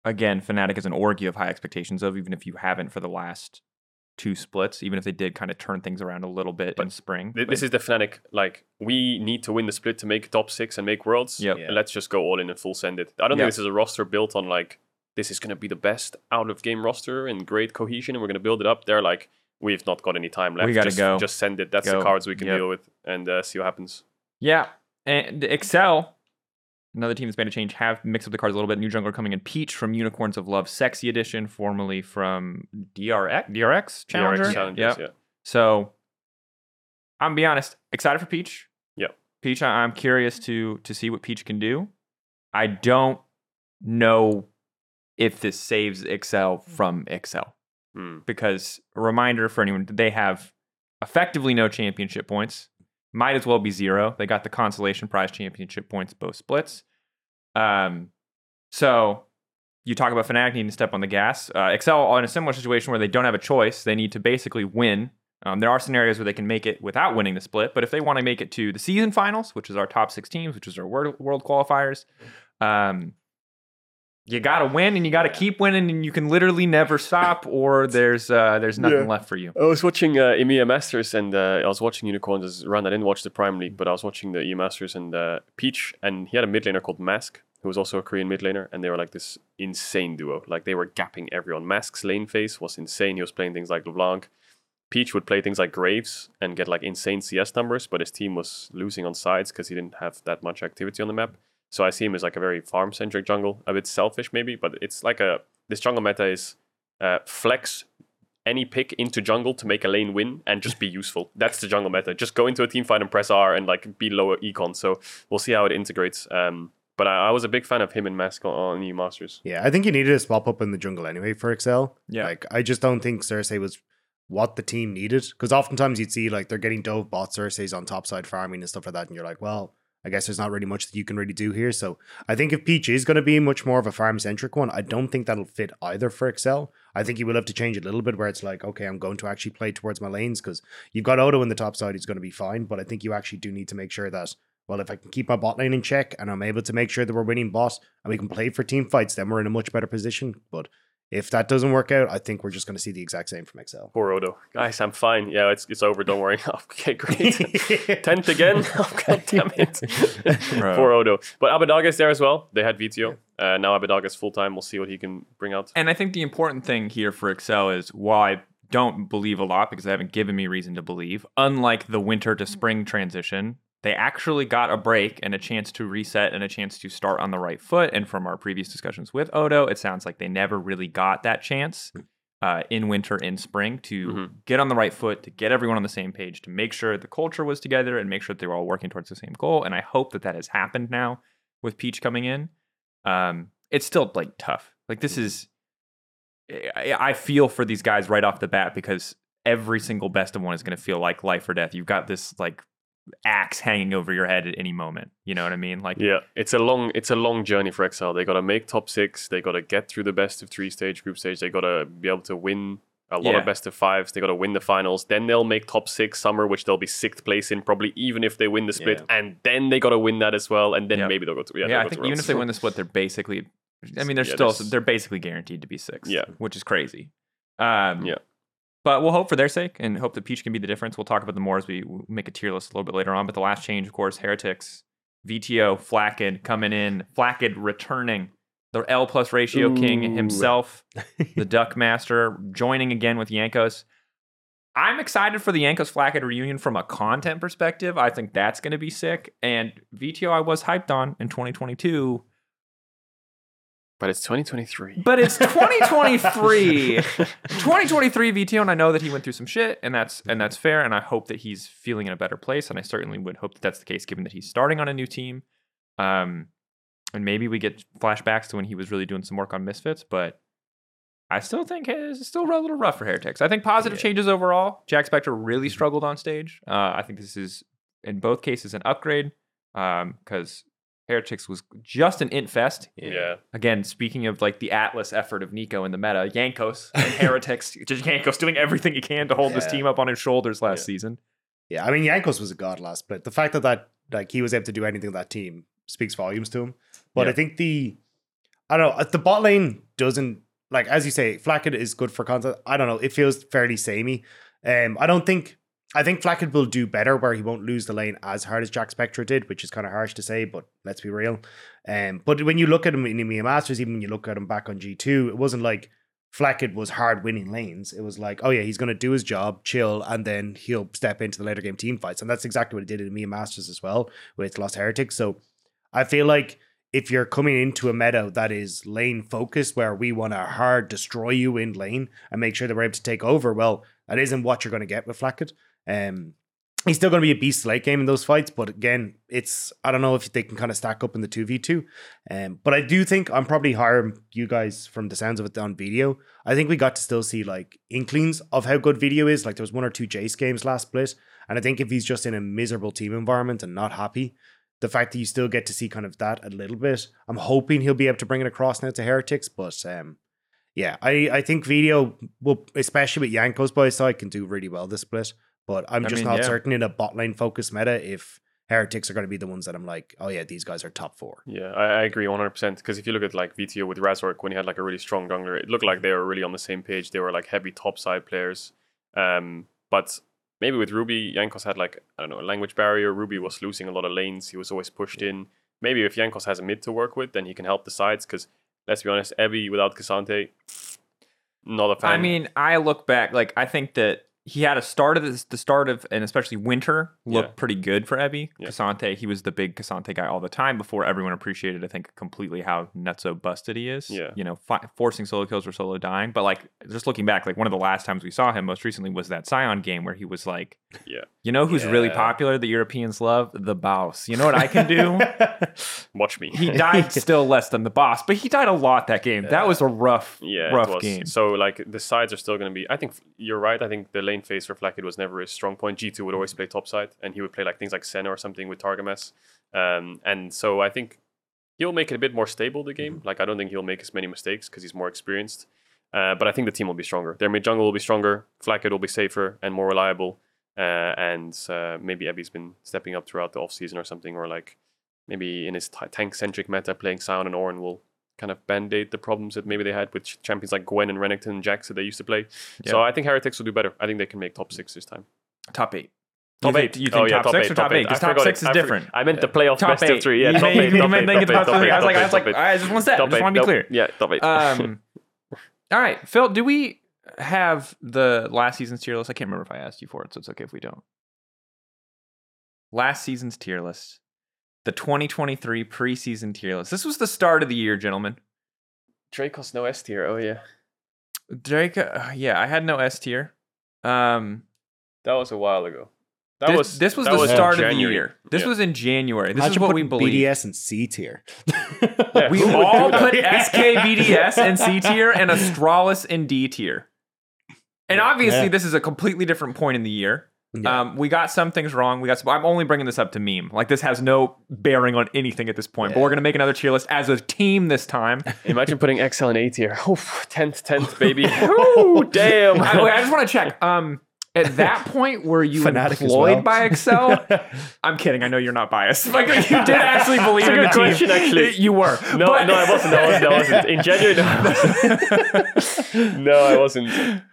again, Fnatic is an orgy of high expectations of even if you haven't for the last two splits, even if they did kind of turn things around a little bit in spring. Th- This is the Fnatic. Like we need to win the split to make top six and make worlds. Yep. Yeah. And let's just go all in and full send it. I don't Yeah. think this is a roster built on like this is going to be the best out of game roster and great cohesion, and we're going to build it up. They're like we've not got any time left. We gotta just, go. Just send it. That's Go. the cards we can Yep. deal with and uh, see what happens. Yeah, and Excel, another team that's made a change, have mixed up the cards a little bit. New jungler coming in, Peach from Unicorns of Love, Sexy Edition, formerly from DRX, DRX Challenger. DRX challengers, Yep. yeah. So, I'm gonna be honest, excited for Peach. Yep. Peach, I- I'm curious to to see what Peach can do. I don't know if this saves Excel from Excel Hmm. because a reminder for anyone they have effectively no championship points might as well be zero. They got the consolation prize championship points both splits. Um so you talk about Fnatic needing to step on the gas. Uh, excel are in a similar situation where they don't have a choice. They need to basically win. Um, there are scenarios where they can make it without winning the split but if they want to make it to the season finals which is our top six teams which is our world, world qualifiers um, you got to win and you got to keep winning and you can literally never stop or there's uh, there's nothing Yeah. left for you. I was watching uh, EMEA Masters and uh, I was watching Unicorns run. I didn't watch the Prime League, but I was watching the EMEA Masters and uh, Peach, and he had a mid laner called Mask, who was also a Korean mid laner, and they were like this insane duo. Like they were gapping everyone. Mask's lane phase was insane. He was playing things like LeBlanc. Peach would play things like Graves and get like insane CS numbers, but his team was losing on sides because he didn't have that much activity on the map. So I see him as like a very farm centric jungle, a bit selfish maybe, but it's like a this jungle meta is uh, flex any pick into jungle to make a lane win and just be useful. That's the jungle meta. Just go into a team fight and press R and like be lower econ. So we'll see how it integrates. Um, but I, I was a big fan of him and Mask on, on EU Masters. Yeah, I think you needed a swap up in the jungle anyway for Excel. Yeah. Like, I just don't think Xerxes was what the team needed. Because oftentimes you'd see, like, they're getting Dove bot Xerxes's on top side farming and stuff like that. And you're like, well, I guess there's not really much that you can really do here. So I think if Peach is going to be much more of a farm centric one, I don't think that'll fit either for Excel. I think you will have to change it a little bit where it's like, okay, I'm going to actually play towards my lanes because you've got Odo in the top side, he's going to be fine. But I think you actually do need to make sure that, well, if I can keep my bot lane in check and I'm able to make sure that we're winning bot and we can play for team fights, then we're in a much better position. But if that doesn't work out, I think we're just going to see the exact same from Excel. Poor Odo. Guys, I'm fine. Yeah, it's it's over. Don't worry. okay, great. Tenth again. Oh, God damn it. Bro. Poor Odo. But Abbedagge is there as well. They had Vetheo. Uh, now Abbedagge is full time. We'll see what he can bring out. And I think the important thing here for Excel is why I don't believe a lot because they haven't given me reason to believe, unlike the winter to spring transition, they actually got a break and a chance to reset and a chance to start on the right foot. And from our previous discussions with Odo, it sounds like they never really got that chance uh, in winter and spring to Mhm. get on the right foot, to get everyone on the same page, to make sure the culture was together and make sure that they were all working towards the same goal. And I hope that that has happened now with Peach coming in. Um, it's still like tough. Like this is, I, I feel for these guys right off the bat because every single best of one is going to feel like life or death. You've got this like axe hanging over your head at any moment. You know what I mean? Like Yeah, it's a long it's a long journey for Excel. They gotta make top six. They gotta get through the best of three stage, group stage. They gotta be able to win a lot Yeah. of best of fives. They gotta win the finals. Then they'll make top six summer, which they'll be sixth place in probably, even if they win the split. And then they gotta win that as well. And then Yep. maybe they'll go to yeah. yeah, I think even if they win the split, they're basically. I mean, they're Yeah, still they're basically guaranteed to be six. Yeah. which is crazy. Um, Yeah. But we'll hope for their sake and hope that Peach can be the difference. We'll talk about them more as we make a tier list a little bit later on. But the last change, of course, Heretics, Vetheo, Flakked coming in, Flakked returning, the L plus ratio king himself, the Duck Master, joining again with Yankos. I'm excited for the Yankos Flakked reunion from a content perspective. I think that's going to be sick. And Vetheo, I was hyped on in 2022. But it's 2023. But it's 2023. 2023 Vetheo, and I know that he went through some shit, and that's and that's fair. And I hope that he's feeling in a better place, and I certainly would hope that that's the case, given that he's starting on a new team. Um, and maybe we get flashbacks to when he was really doing some work on Misfits, but I still think it's still a little rough for Heretics. I think positive Yeah. changes overall. Jackspektra really struggled on stage. Uh, I think this is in both cases an upgrade because Heretics was just an int fest. Yeah. Again, speaking of like the Atlas effort of Neeko in the meta, Yankos and Heretics, just Yankos doing everything he can to hold this Yeah. team up on his shoulders last Yeah. season. Yeah, I mean Yankos was a god last split. The fact that that like he was able to do anything with that team speaks volumes to him. But Yeah. I think the I don't know, uh, the bot lane doesn't like as you say, Flakked is good for content. I don't know, it feels fairly samey. Um I don't think I think Flakked will do better where he won't lose the lane as hard as Jackspektra did, which is kind of harsh to say, but let's be real. Um but when you look at him in EMEA Masters, even when you look at him back on G2, it wasn't like Flakked was hard winning lanes. It was like, oh yeah, he's going to do his job, chill, and then he'll step into the later game team fights. And that's exactly what he did in EMEA Masters as well with Lost Heretics. So I feel like if you're coming into a meta that is lane focused, where we want to hard destroy you in lane and make sure that we're able to take over, well, that isn't what you're going to get with Flakked. Um, he's still going to be a beast late game in those fights, but again, it's I don't know if they can kind of stack up in the two v two. Um, but I do think I'm probably than you guys from the sounds of it on Vetheo. I think we got to still see like inklings of how good Vetheo is. Like there was one or two Jace games last split, and I think if he's just in a miserable team environment and not happy, the fact that you still get to see kind of that a little bit, I'm hoping he'll be able to bring it across now to Heretics. But um, yeah, I I think Vetheo will, especially with Yankos by his side, can do really well this split. But I'm I just mean, not yeah. certain in a bot lane focused meta if Heretics are going to be the ones that I'm like, oh yeah, these guys are top four. Yeah, I, I agree 100%. Because if you look at like Vetheo with Razork, when he had like a really strong jungler, it looked like they were really on the same page. They were like heavy top side players. Um, but maybe with Ruby, Yankos had like, I don't know, a language barrier. Ruby was losing a lot of lanes. He was always pushed in. Maybe if Yankos has a mid to work with, then he can help the sides. Because let's be honest, Evi without K'Sante, not a fan. I mean, I look back, like I think that he had a start of this, the start of, and especially winter looked Yeah. pretty good for Evi. Yeah. K'Sante, he was the big K'Sante guy all the time before everyone appreciated, I think, completely how nutso busted he is. Yeah. You know, fi- forcing solo kills or solo dying. But like, just looking back, like one of the last times we saw him most recently was that Sion game where he was like, Yeah. you know who's really popular the Europeans love? The boss. You know what I can do? watch me. he died still less than the boss, but he died a lot that game. That was a rough, Yeah, rough game. So like the sides are still going to be. I think you're right. I think the lane phase for Flakked was never his strong point. G two would always play top side, and he would play like things like Senna or something with Targamas. Um, and so I think he'll make it a bit more stable the game. Like I don't think he'll make as many mistakes because he's more experienced. Uh, but I think the team will be stronger. Their mid jungle will be stronger. Flakked will be safer and more reliable. Uh, and uh, maybe Evi's been stepping up throughout the off season or something, or like maybe in his t- tank centric meta, playing Sion and Ornn will kind of band aid the problems that maybe they had with champions like Gwen and Renekton and Jax that they used to play. So I think Heretics will do better. I think they can make top six this time. top eight. Top you eight. Think, you Oh, think yeah, top, six or top eight? Because top forgot six it. is I different. I meant the playoff Top best eight. of three. Yeah, you top eight. you top meant eight, top the eight, top. I was like, I was like. I just want to say, I just want to be clear. Yeah, top eight. Um, all right, Phil. Do we have the last season's tier list? I can't remember if I asked you for it, so it's okay if we don't. Last season's tier list, the 2023 preseason tier list. This was the start of the year, gentlemen. Drakos no S tier. Oh yeah, Drake, uh, yeah, I had no S tier. Um, that was a while ago. That this, was this was the in start of the year. This Yeah. was in January. This Imagine is what we believe. BDS and C tier. Yeah, We who would do all put SK, BDS, and C tier, and Astralis in D tier. And obviously, Yeah. this is a completely different point in the year. Yeah. Um, we got some things wrong. We got. Some, I'm only bringing this up to meme. Like this has no bearing on anything at this point. But we're gonna make another tier list as a team this time. Imagine putting XL in A tier. Oh, Tenth, tenth, baby. Ooh, damn. I, wait, I just want to check. Um, at that point, were you Fnatic as employed well. by Excel? I'm kidding. I know you're not biased. Like you did actually believe in the question, team. actually. You were. No, But- no, I wasn't. I wasn't. I wasn't. In January, no, I wasn't. no, I wasn't.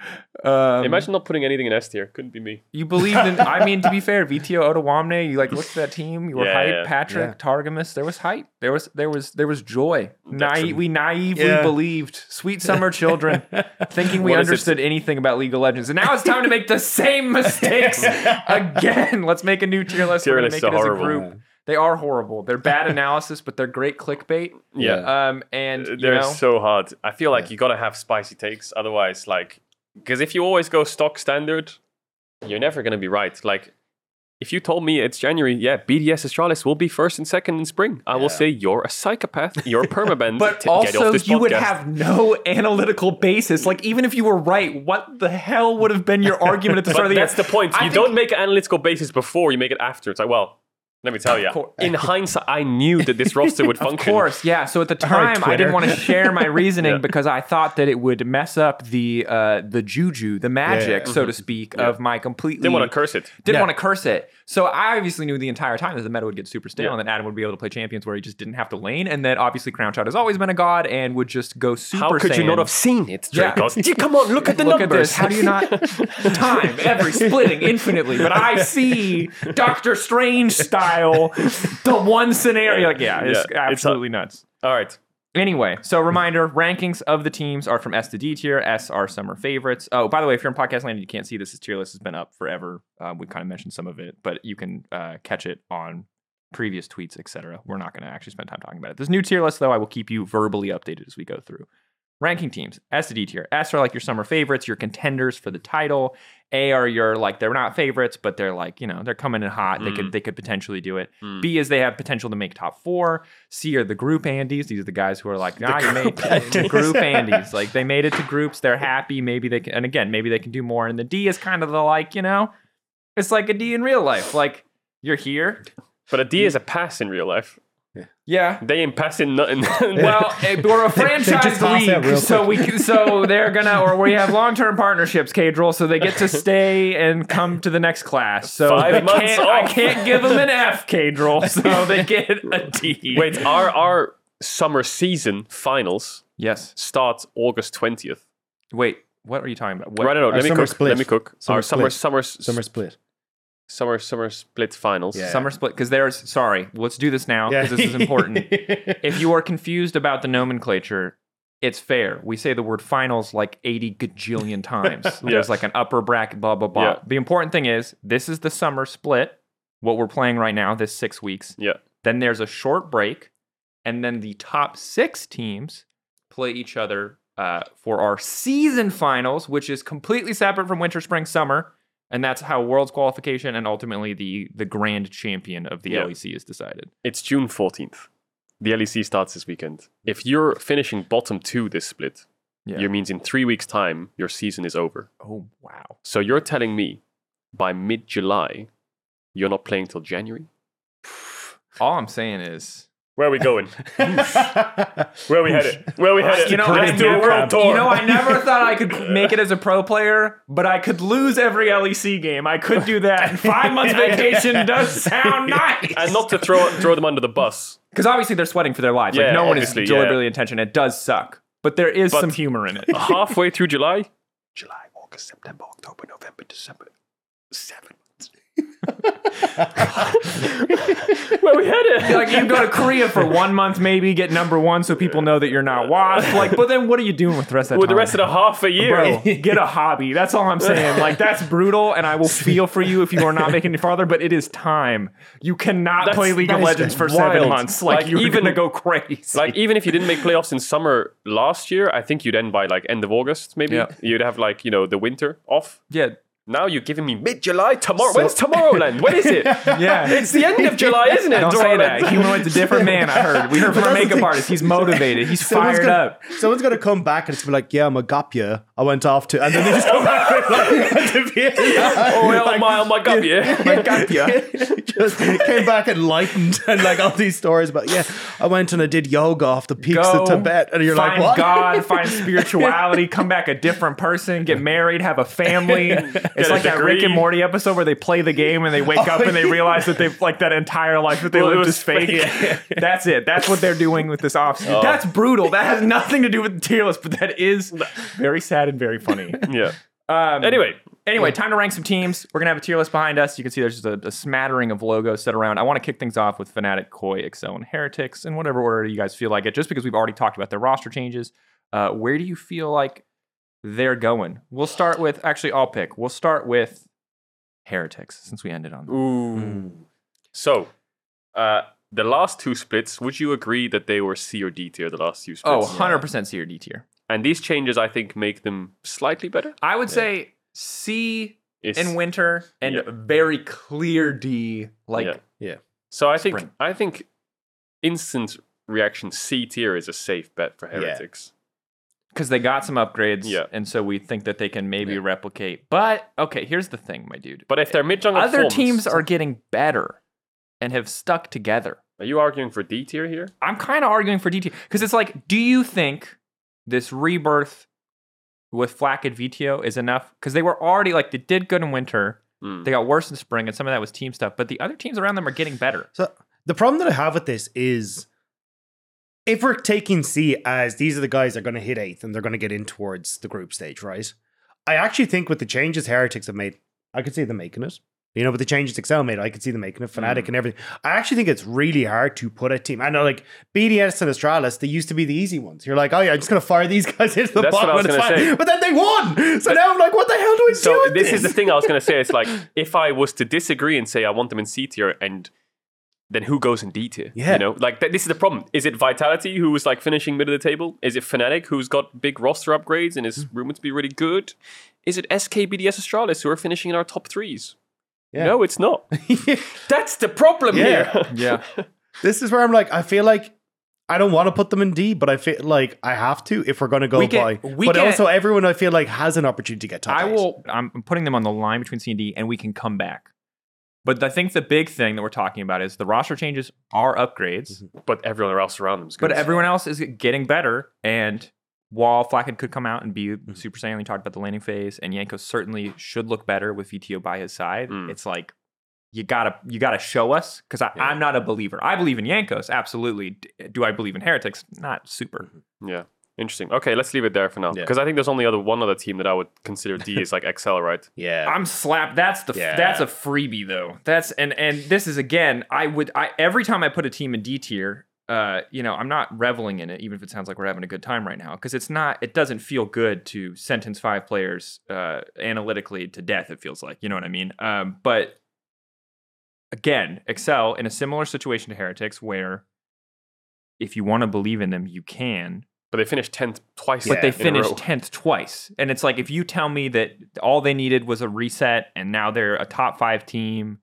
Um, Imagine not putting anything in S tier. Couldn't be me. You believed in. I mean, to be fair, Vetheo Odoamne. You like looked at that team. You were Yeah, hype. yeah. Patrick Yeah. Targamas. There was hype. There was there was there was joy. Naive, we naively Yeah. believed. Sweet summer children, thinking we What is understood anything about League of Legends, and now it's time to make the same mistakes again. Let's make a new tier list. Tier We're make it as a horrible. group. They are horrible. They're bad analysis, but they're great clickbait. Yeah. Um, and you They're know, so hard. I feel like Yeah. you gotta have spicy takes, otherwise, like, because if you always go stock standard, you're never gonna be right. Like, if you told me it's January, yeah, BDS Astralis will be first and second in spring. I will say you're a psychopath. You're permaband. But to also, you would have no analytical basis. Like, even if you were right, what the hell would have been your argument at the start of the that's year? That's the point. I you don't make an analytical basis before you make it after. It's like, well, let me tell you. In hindsight, I knew that this roster would function. Of course, yeah. So at the right, time, I didn't want to share my reasoning Yeah. because I thought that it would mess up the uh, the juju, the magic, Yeah. so to speak, of my completely. Didn't want to curse it. Didn't Yeah. want to curse it. So I obviously knew the entire time that the meta would get super stale Yeah. and that Adam would be able to play champions where he just didn't have to lane, and that obviously Crownshot has always been a god and would just go super. How could you not have seen it, Yeah. Drakos? Yeah. Come on, look at the Look numbers. at this. How do you not time every splitting infinitely? But I see Doctor Strange style, the one scenario. Like, yeah, it's Yeah, it's absolutely nuts. All right. Anyway, so reminder: rankings of the teams are from S to D tier. S are summer favorites. Oh, by the way, if you're in podcast land and you can't see this, this tier list has been up forever. Uh, we kind of mentioned some of it, but you can uh, catch it on previous tweets, etc. We're not going to actually spend time talking about it. This new tier list, though, I will keep you verbally updated as we go through. Ranking teams: S to D tier. S are like your summer favorites, your contenders for the title. A are your like they're not favorites, but they're like you know they're coming in hot. They could they could potentially do it. Mm. B is they have potential to make top four. C are the group Andes. These are the guys who are like, nah, you made the group Andes. Like they made it to groups. They're happy. Maybe they can, and again, maybe they can do more. And the D is kind of the like, you know, it's like a D in real life. Like you're here. But a D is a pass in real life. Yeah. They ain't passing nothing. Well, eh, we're a franchise just toss out league, so we so they're gonna or we have long term partnerships, Caedrel, so they get to stay and come to the next class. So Five months can't, I can't give them an F, Caedrel, so they get a D. Wait, our our summer season finals yes. starts August twentieth. Wait, what are you talking about? What? Right, no, no, Our let me cook. Let me cook. Summer our summer split. summer Summer split. Summer summer split finals. Yeah. Summer split because there's sorry. Let's do this now because this is important. if you are confused about the nomenclature, it's fair. We say the word finals like 80 gajillion times. There's like an upper bracket, blah, blah, blah. Yeah. The important thing is this is the summer split, what we're playing right now, this six weeks. Yeah. Then there's a short break, and then the top six teams play each other uh, for our season finals, which is completely separate from winter, spring, summer. And that's how Worlds qualification and ultimately the the grand champion of the Yeah. LEC is decided. It's June fourteenth. The LEC starts this weekend. If you're finishing bottom two this split, Yeah. it means in three weeks' time your season is over. Oh wow. So you're telling me by mid July you're not playing till January? All I'm saying is, Where are we going? Where are we headed? Where are we headed? you know, Put I, it in your crowd. you know, I never thought I could make it as a pro player, but I could lose every LEC game. I could do that. And five months vacation does sound nice. and not to throw throw them under the bus. because obviously they're sweating for their lives. like no one is obviously, yeah. deliberately intention. It does suck, but there is But- some humor in it. Halfway through July, July, August, September, October, November, December, seven months. Where we headed? like you go to Korea for one month, maybe get number one, so people know that you're not washed. Like, but then what are you doing with the rest of the With the rest of the half a year. Bro, get a hobby. That's all I'm saying. Like that's brutal, and I will feel for you if you are not making it farther. But it is time. You cannot That's- play League of Legends for seven months. Like, Like, you're even- gonna go crazy. Like even if you didn't make playoffs in summer last year, I think you'd end by like end of August, maybe. Yeah. You'd have like, you know, the winter off. yeah, Now you're giving me mid July tomorrow. When's Tomorrowland? When is it? yeah. It's the end of July, isn't it? Don't say that. Humanoid's a different man. I heard. We heard from our makeup artist. He's motivated. He's Someone's fired gonna, up. Someone's gonna come back and it's be like, yeah, I'm a gap year. I went off to, and then they just come back with like, Oh, well, on my, my gut, yeah. I got ya. just came back enlightened and like all these stories But yeah, I went and I did yoga off the peaks Go of Tibet, and you're like, what? God, find spirituality, come back a different person, get married, have a family. It's like that Rick and Morty episode where they play the game and they wake oh, up and they realize that they've like that entire life that they Well, lived was is fake. fake. That's it. That's what they're doing with this off. Oh. That's brutal. That has nothing to do with the tier list, but that is very sad and very funny. Yeah. Um, Anyway, Anyway, time to rank some teams. We're gonna have a tier list behind us. You can see there's just a, a smattering of logos set around. I want to kick things off with Fnatic, Koi, Excel, and Heretics in whatever order you guys feel like it. Just because we've already talked about their roster changes, uh, where do you feel like they're going? We'll start with actually. I'll pick. We'll start with Heretics since we ended on. Ooh. So, uh, the last two splits, would you agree that they were C or D tier, the last two Oh, splits? 100% C or D tier. And these changes, I think, make them slightly better. I would say C is in winter and Yeah. very clear D. Like Yeah. Yeah. So I think Sprint. I think instant reaction C tier is a safe bet for Yeah. heretics. because they got some upgrades, Yeah. and so we think that they can maybe Yeah. replicate. But okay, here's the thing, my dude. But if their mid jungle Other performance- teams are getting better and have stuck together. Are you arguing for D tier here? I'm kind of arguing for D tier because it's like, do you think this rebirth with Flack and Vetheo is enough? Because they were already like they did good in winter, Hmm. they got worse in spring, and some of that was team stuff. But the other teams around them are getting better. So the problem that I have with this is if we're taking C as these are the guys that are going to hit eighth and they're going to get in towards the group stage, right? I actually think with the changes Heretics have made, I could see them making it. You know, but the changes Excel made, I could see them making it. Fnatic and everything. I actually think it's really hard to put a team. I know, like BDS and Astralis, they used to be the easy ones. You're like, oh yeah, I'm just gonna fire these guys into the That's bottom and it's fine. say. But then they won. So now I'm like, what the hell do I So do? with this is the thing I was going to say. It's like if I was to disagree and say I want them in C tier, and then who goes in D tier? Yeah. you know, like th- this is the problem. Is it Vitality who was like finishing mid of the table? Is it Fnatic who's got big roster upgrades and Hmm. is rumored to be really good? Is it SK BDS Astralis who are finishing in our top threes? Yeah. No, it's not. That's the problem Yeah. here. Yeah. This is where I'm like, I feel like I don't want to put them in D, but I feel like I have to if we're going to go We get- by. we but get- also, everyone I feel like has an opportunity to get top. I eight. will. I'm putting them on the line between C and D, and we can come back. But I think the big thing that we're talking about is the roster changes are upgrades, mm-hmm. but everyone else around them is good. but everyone else is getting better. And while Flakked could come out and be Mm-hmm. Super Saiyan, we talked about the landing phase, and Yanko certainly should look better with Vetheo by his side. Mm. It's like you gotta you gotta show us because Yeah. I'm not a believer. I believe in Yankos, absolutely. D- Do I believe in Heretics? Not super. Yeah. Interesting. Okay, let's leave it there for now. Yeah. Because I think there's only other one other team that I would consider D is like Excel, right? yeah. I'm slapped. That's the Yeah. that's a freebie though. That's and and this is again. I would I every time I put a team in D tier, uh, you know, I'm not reveling in it, even if it sounds like we're having a good time right now, because it's not. It doesn't feel good to sentence five players uh, analytically to death. It feels like you know what I mean. Um, but again, Excel in a similar situation to Heretics, where if you want to believe in them, you can. But they finished 10th twice. But they finished 10th twice. And it's like if you tell me that all they needed was a reset and now they're a top five team,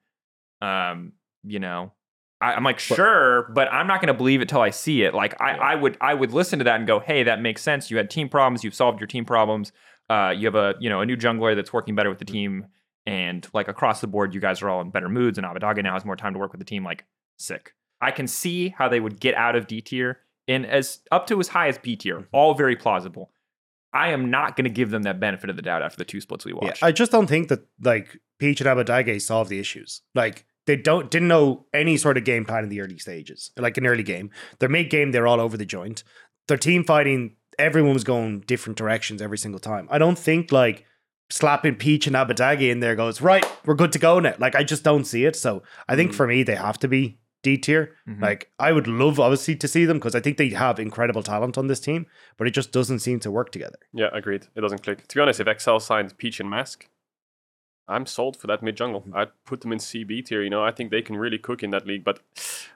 um, you know, I, I'm like, sure, but I'm not gonna believe it till I see it. Like I, Yeah. I would I would listen to that and go, hey, that makes sense. You had team problems, you've solved your team problems. Uh, you have a you know a new jungler that's working better with the team, and like across the board, you guys are all in better moods, and Abbedagge now has more time to work with the team. Like sick. I can see how they would get out of D tier and as up to as high as B tier. All very plausible. I am not going to give them that benefit of the doubt after the two splits we Yeah, watched. I just don't think that like Peach and Abbedagge solve the issues. Like they don't didn't know any sort of game plan in the early stages. Like an early game, their mid game they're all over the joint. Their team fighting, everyone was going different directions every single time. I don't think like slapping Peach and Abbedagge in there goes right. We're good to go now. Like I just don't see it. So I think Mm. for me they have to be D tier. Mhm. Like I would love obviously to see them because I think they have incredible talent on this team, but it just doesn't seem to work together. Yeah, agreed. It doesn't click. To be honest, if Excel signs Peach and Mask, I'm sold for that mid jungle. Mm-hmm. I'd put them in CB tier. You know, I think they can really cook in that league. But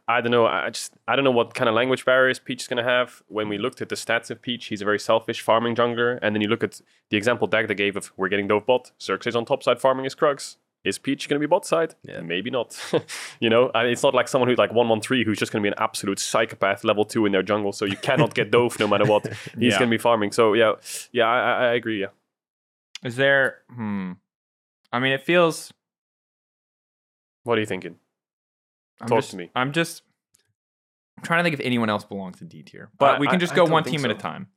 I don't know. I just I don't know what kind of language barriers Peach is gonna have. When we looked at the stats of Peach, he's a very selfish farming jungler. And then you look at the example Dagda gave of we're getting dove bot. Xerxes on top side farming his Krugs. Is Peach going to be bot side? Yeah. Maybe not. you know, and it's not like someone who's like 113 who's just going to be an absolute psychopath level two in their jungle. So you cannot get dove no matter what. He's Yeah. going to be farming. So yeah, yeah, I, I- I agree. Yeah. Is there? Hmm. I mean, it feels. What are you thinking? I'm Talk just, to me. I'm just I'm trying to think if anyone else belongs to D tier, but I- we can just I go don't one team at a so. time.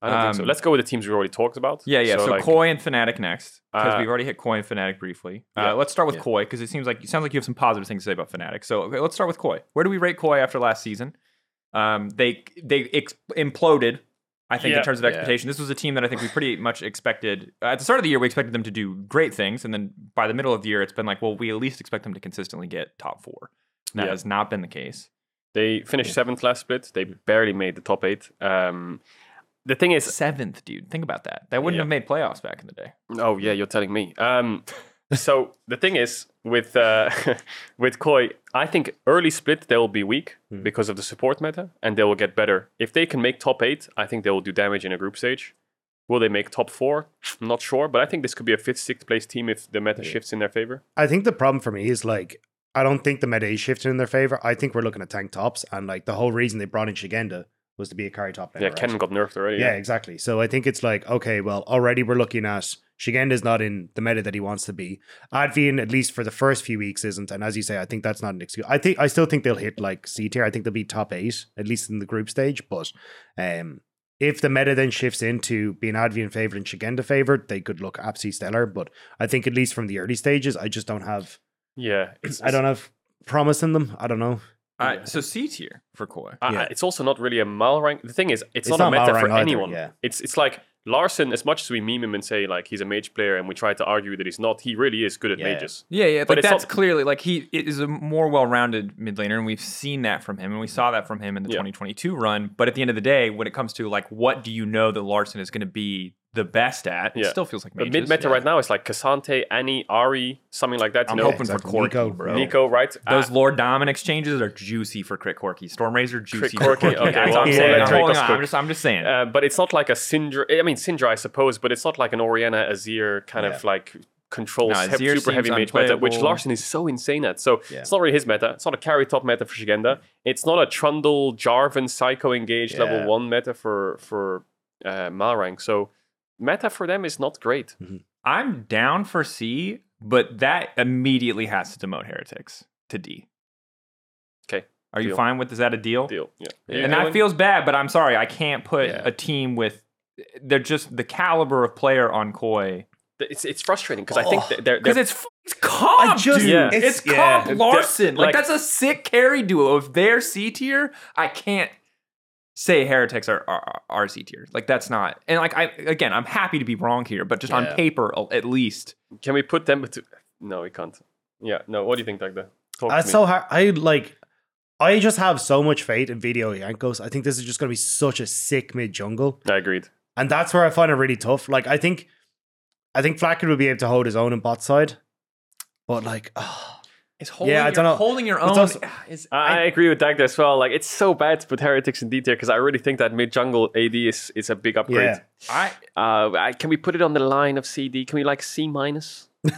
I don't think so. Um, Let's go with the teams we already talked about. Yeah, yeah. So, like, Koi and Fnatic next because Uh, we've already hit Koi and Fnatic briefly. Uh, yeah, let's start with yeah. Koi because it seems like it sounds like you have some positive things to say about Fnatic. So okay, let's start with Koi. Where do we rate Koi after last season? Um, they they ex- imploded. I think Yeah. in terms of Yeah. expectation, this was a team that I think we pretty much expected at the start of the year. We expected them to do great things, and then by the middle of the year, it's been like, well, we at least expect them to consistently get top four. That Yeah. has not been the case. They finished seventh last split. They barely made the top eight. Um, the thing is, Seventh, dude. Think about that. That wouldn't Yeah. have made playoffs back in the day. Oh yeah, you're telling me. Um, so the thing is with uh, with Koi, I think early split they will be weak Hmm. because of the support meta, and they will get better if they can make top eight. I think they will do damage in a group stage. Will they make top four? I'm not sure, but I think this could be a fifth, sixth place team if the meta shifts in their favor. I think the problem for me is like I don't think the meta is shifting in their favor. I think we're looking at tank tops, and like the whole reason they brought in Szygenda was to be a carry top laner. Yeah, right? Got nerfed already. Yeah, exactly. So I think it's like, okay, well, already we're looking at Szygenda's not in the meta that he wants to be. Advienne, at least for the first few weeks, isn't. And as you say, I think that's not an excuse. I think I still think they'll hit like C tier. I think they'll be top eight, at least in the group stage. But um if the meta then shifts into being Advienne favored and Shigenda favored, they could look absolutely stellar. But I think at least from the early stages, I just don't have yeah. It's, I don't have promise in them. I don't know. Uh, Yeah. So C tier for Koi. I- Yeah. it's also not really a Malrang. The thing is, it's, It's not, not a meta Malrang for either, anyone. yeah. It's it's like Larssen. As much as we meme him and say like he's a mage player, and we try to argue that he's not, he really is good at Yeah. mages. Yeah, yeah, But like it's that's not- clearly like he is a more well-rounded mid laner, and we've seen that from him, and we saw that from him in the Yeah. 2022 run. But at the end of the day, when it comes to like what do you know that Larssen is going to be the best at, it still feels like mages. mid meta right now is like Cassante, Annie, Ahri, something like that. You I'm know, hoping exactly. for Corki, Neeko. bro. Neeko, right? Those Uh, Lord Domin exchanges are juicy for Crit Corky. Stormrazor, juicy for Corky, Corky. okay, That's well, all I'm yeah, saying. I'm Drake holding us on. I'm just, I'm just saying. uh, but it's not like a Syndra. I mean, Syndra, I suppose, but it's not like an Orianna Azir kind of like controls No, hev- super heavy seems mage meta, which unplayable. Larssen is so insane at. So Yeah. it's not really his meta. It's not a carry top meta for Szygenda. It's not a Trundle, Jarvan, Psycho engaged Yeah. level one meta for for uh, Malrang. So meta for them is not great. Mm-hmm. I'm down for C, but that immediately has to demote Heretics to D. Okay, Are you fine with is that a deal? Deal. Yeah. and that feels bad, but I'm sorry, I can't put Yeah. a team with they're just the caliber of player on Koi it's it's frustrating because I think oh, they're, because they're it's it's comp, I just- dude. yeah. It's, It's- yeah. comp Larssen. Like, Like- that's a sick carry duo. If they're C tier, I can't say heretics are, are are C tier. Like that's not. And like I again, I'm happy to be wrong here, but just on paper, at least. Can we put them? To, no, we can't. Yeah. No. What do you think, Dagda? That's so hard. I like. I just have so much faith in Vetheo Yankos. I think this is just going to be such a sick mid jungle, I agreed. and that's where I find it really tough. Like, I think, I think Flakked will be able to hold his own in bot side, but like, ah, Is holding Yeah, I your, don't know. holding your own also- is I, I agree with Dagda as well. Like it's so bad to put heretics in D tier because I really think that mid jungle AD is is a big upgrade. yeah. I Uh, I, can we put it on the line of CD? Can we like C minus?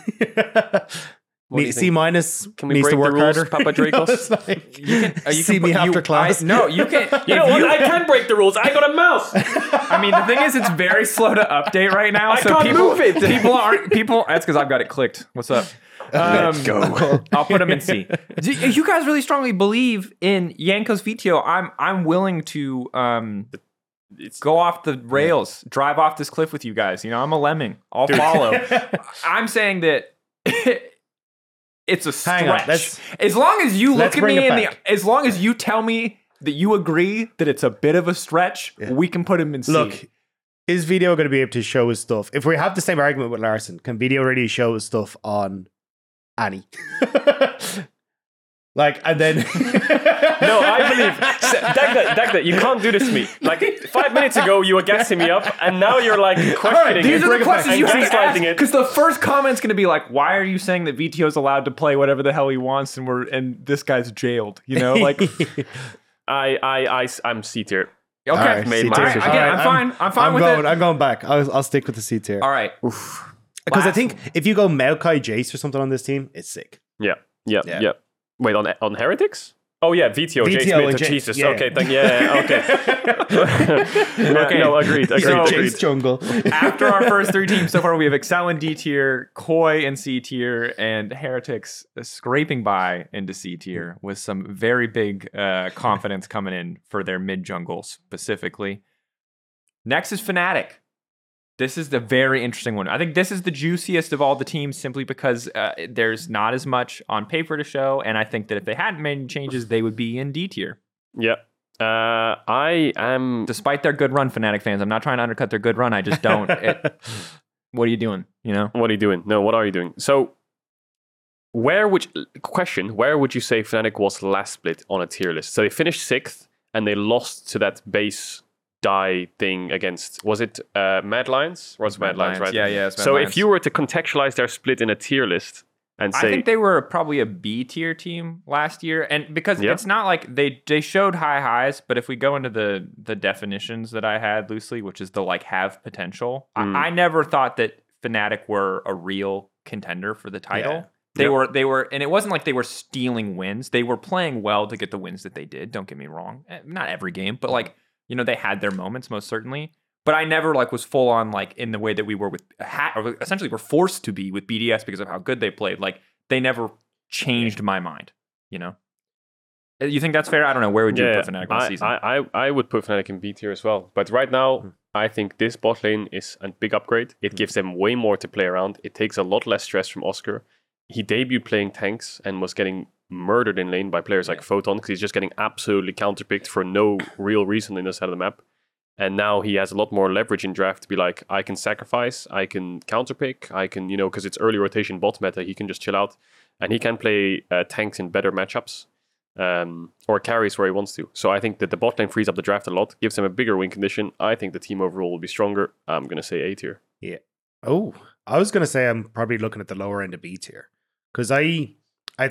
Me, C minus Can we needs to break the work rules, harder. Papa Drakos? It's like, you can uh, you see can me put- after class. I, no, you can. You know what? I can break the rules. I got a mouse. I mean, the thing is, it's very slow to update right now. I so can't people, move it. people aren't people. That's because I've got it clicked. What's up? Um, Let's go. I'll put him in C. Do you guys really strongly believe in Yankos Vetheo? I'm I'm willing to um, It's, go off the rails, drive off this cliff with you guys. You know, I'm a lemming. I'll follow. I'm saying that it's a stretch. Hang on, let's- as long as you look at me it in the, as long as you tell me that you agree that it's a bit of a stretch, we can put him in C. Look, is Vetheo going to be able to show his stuff? If we have the same argument with Larssen, can Vetheo really show his stuff on Annie? like, and then no, I believe Dagda, Dagda, you can't do this to me. Like five minutes ago, you were gassing me up, and now you're like questioning These it. are the questions you have to ask because the first comment's going to be like, "Why are you saying that Vetheo is allowed to play whatever the hell he wants, and we're and this guy's jailed?" You know, like I, I, I, I'm C tier. All right, made C my tier. decision. Again, All I'm fine. I'm fine I'm with going. it. I'm going back. I'll, I'll stick with the C tier all right. Because I think if you go Maokai Jace or something on this team, it's sick. Yeah, yeah, Yeah. yeah. Wait, on on heretics? Oh yeah, Vetheo, Vetheo Jace Smith. and Jace, Jesus. yeah. Okay, thank, yeah, okay. okay. No, agreed, agreed, So- agreed. Jace jungle. After our first three teams so far, we have Excel in D tier, Koi in C tier, and Heretics scraping by into C tier with some very big uh, confidence coming in for their mid jungle specifically. Next is Fnatic. This is the very interesting one. I think this is the juiciest of all the teams simply because uh, there's not as much on paper to show. And I think that if they hadn't made any changes, they would be in D tier. Yeah. Uh, I am. Despite their good run, Fnatic fans. I'm not trying to undercut their good run. I just don't. it, what are you doing? You know? What are you doing? No, what are you doing? So, where would question? Where would you say Fnatic was last split on a tier list? So they finished sixth and they lost to that base die thing against was it uh, Mad Lions? Was Mad, Lions, right? Yeah, yeah. it's Mad so Lions. if you were to contextualize their split in a tier list, and say, I think they were probably a B tier team last year, and because Yeah. it's not like they they showed high highs, but if we go into the the definitions that I had loosely, which is the like have potential, Mm. I, I never thought that Fnatic were a real contender for the title. Yeah. They Yep. were they were, and it wasn't like they were stealing wins. They were playing well to get the wins that they did. Don't get me wrong, Eh, not every game, but like you know they had their moments most certainly. But I never like was full on like in the way that we were with ha- or essentially were forced to be with BDS because of how good they played. Like they never changed my mind. You know, Uh, you think that's fair? I don't know. Where would you yeah, put Fnatic I, season? I, I, I would put Fnatic in B tier as well. But right now, I think this bot lane is a big upgrade. It gives them way more to play around. It takes a lot less stress from Oscar. He debuted playing tanks and was getting murdered in lane by players like Photon because he's just getting absolutely counterpicked for no real reason in this side of the map. And now he has a lot more leverage in draft to be like, I can sacrifice, I can counterpick, I can, you know, because it's early rotation bot meta, he can just chill out and he can play uh, tanks in better matchups um, or carries where he wants to. So I think that the bot lane frees up the draft a lot, gives him a bigger win condition. I think the team overall will be stronger. I'm going to say A tier. Yeah. Oh, I was gonna say I'm probably looking at the lower end of B tier because I, I,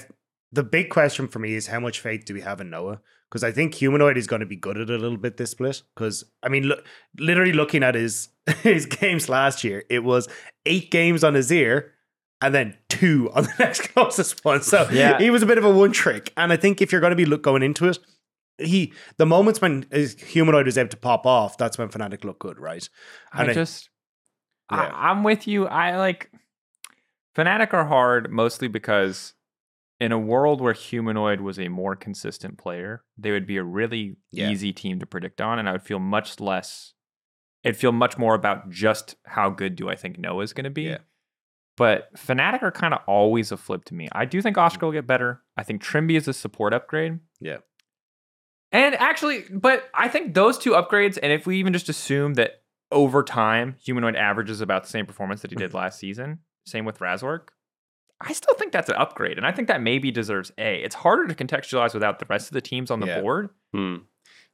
the big question for me is how much faith do we have in Noah? Because I think humanoid is going to be good at a little bit this split. Because I mean, look, literally looking at his his games last year, it was eight games on his ear. And then two on the next closest one. So Yeah. he was a bit of a one trick. And I think if you're going to be look, going into it, he the moments when his humanoid was able to pop off, that's when Fnatic looked good, right? I And I- just, Yeah. I, I'm with you. I like Fnatic are hard mostly because in a world where Humanoid was a more consistent player, they would be a really Yeah. easy team to predict on, and I would feel much less. It'd feel much more about just how good do I think Noah's going to be. Yeah. But Fnatic are kind of always a flip to me. I do think Oscar will get better. I think Trymbi is a support upgrade. Yeah. And actually, but I think those two upgrades, and if we even just assume that over time, Humanoid averages about the same performance that he did last season, same with Razork, I still think that's an upgrade. And I think that maybe deserves A. It's harder to contextualize without the rest of the teams on the Yeah. board. Hmm.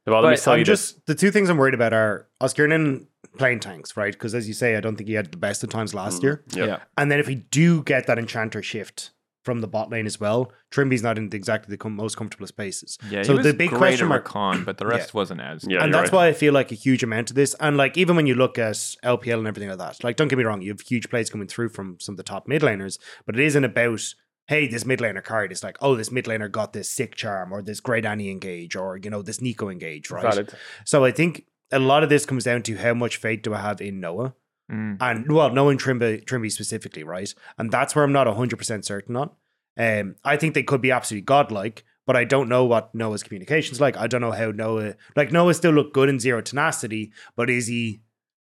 Well, let me But tell I'm you just the two things I'm worried about are Oscarinin playing tanks, right? Because as you say, I don't think he had the best of times last Mm. year. Yeah. And then if we do get that enchanter shift from the bot lane as well, Trymbi's not in exactly the com- most comfortable spaces. Yeah, So he was the big great question at mark- Rakan, but the Yeah. rest wasn't as. Yeah, and that's right. why I feel like a huge amount of this. And like even when you look at LPL and everything like that, like don't get me wrong, you have huge plays coming through from some of the top mid laners, but it isn't about hey, this mid laner card. It's like, oh, this mid laner got this sick charm or this great Annie engage or you know, this Neeko engage, right? Valid. So I think a lot of this comes down to how much faith do I have in Noah. Mm. And well, knowing Trymbi, Trymbi specifically, right? And that's where I'm not 100% certain on. Um, I think they could be absolutely godlike, but I don't know what Noah's communications like. I don't know how Noah, like Noah still looked good in zero tenacity, but is he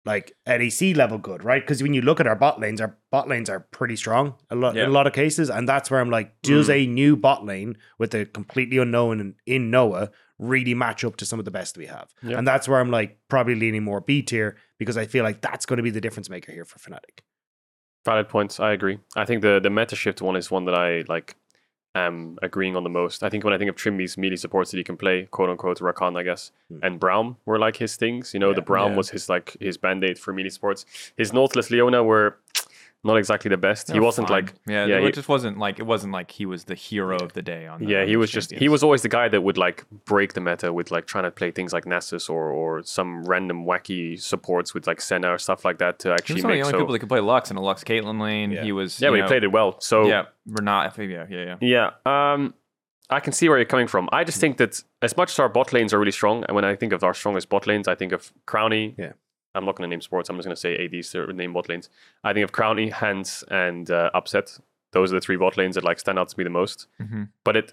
like at AC level good, right? Because when you look at our bot lanes, our bot lanes are pretty strong a lot Yeah. in a lot of cases, and that's where I'm like, does a new bot lane with a completely unknown in, in Noah really match up to some of the best we have? Yeah. And that's where I'm like probably leaning more B tier because I feel like that's going to be the difference maker here for Fnatic. Valid points. I agree. I think the the meta shift one is one that I like am agreeing on the most. I think when I think of Trymbi's melee supports that he can play, quote unquote Rakan, I guess, Hmm. and Braum were like his things. You know, Yeah. the Braum Yeah. was his like his band-aid for melee supports. His Nautilus Leona were not exactly the best. he They're wasn't fine. like yeah, yeah, it he- just wasn't like it wasn't like he was the hero of the day on. The, yeah, on he was just he was always the guy that would like break the meta with like trying to play things like Nessus or or some random wacky supports with like Senna or stuff like that to actually. He actually was one of make the only so people that could play Lux in a Lux Caitlyn lane. Yeah. He was yeah, you but he played it well. So Yeah, Renat. Yeah, yeah, yeah. Yeah, um, I can see where you're coming from. I just think that as much as our bot lanes are really strong, and when I think of our strongest bot lanes, I think of Crownie. Yeah. I'm not going to name sports. I'm just going to say ADs to name bot lanes. I think of Crownie, Hans, and uh, Upset. Those are the three bot lanes that like stand out to me the most. Mhm. But it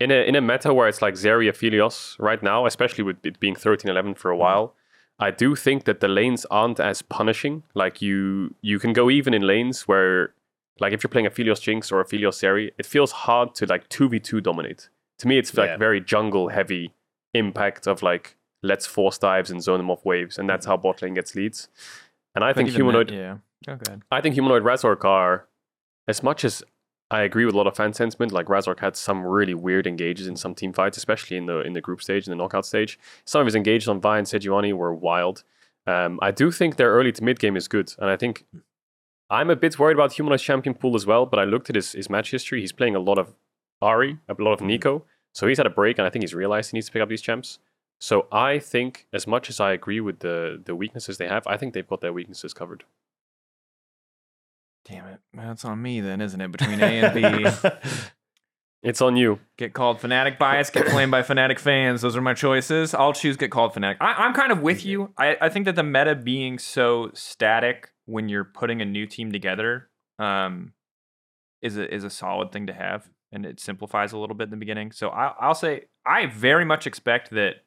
in a in a meta where it's like Zeri, Aphelios right now, especially with it being 13-11 for a while. I do think that the lanes aren't as punishing. Like you, you can go even in lanes where like if you're playing Aphelios Jinx or Aphelios Zeri, it feels hard to like 2v2 dominate. To me, it's like Yeah. very jungle heavy impact of like let's force dives and zone them off waves, and that's how bot lane gets leads. And I But think humanoid, that- yeah. Oh, good. I think humanoid Razork are as much as I agree with a lot of fan sentiment. Like Razork had some really weird engages in some team fights, especially in the in the group stage and the knockout stage. Some of his engages on Vi and Sejuani were wild. Um, I do think their early to mid game is good, and I think I'm a bit worried about Humanoid Champion pool as well, but I looked at his, his match history. He's playing a lot of Ahri, a lot of Neeko. So he's had a break, and I think he's realized he needs to pick up these champs. So I think, as much as I agree with the the weaknesses they have, I think they've got their weaknesses covered. Damn it. That's on me then, isn't it? Between A and B. It's on you. Get called Fnatic bias, get blamed by Fnatic fans. Those are my choices. I'll choose get called Fnatic. I, I'm kind of with you. I, I think that the meta being so static when you're putting a new team together um, is a is a solid thing to have, and it simplifies a little bit in the beginning. So I, I'll say I very much expect that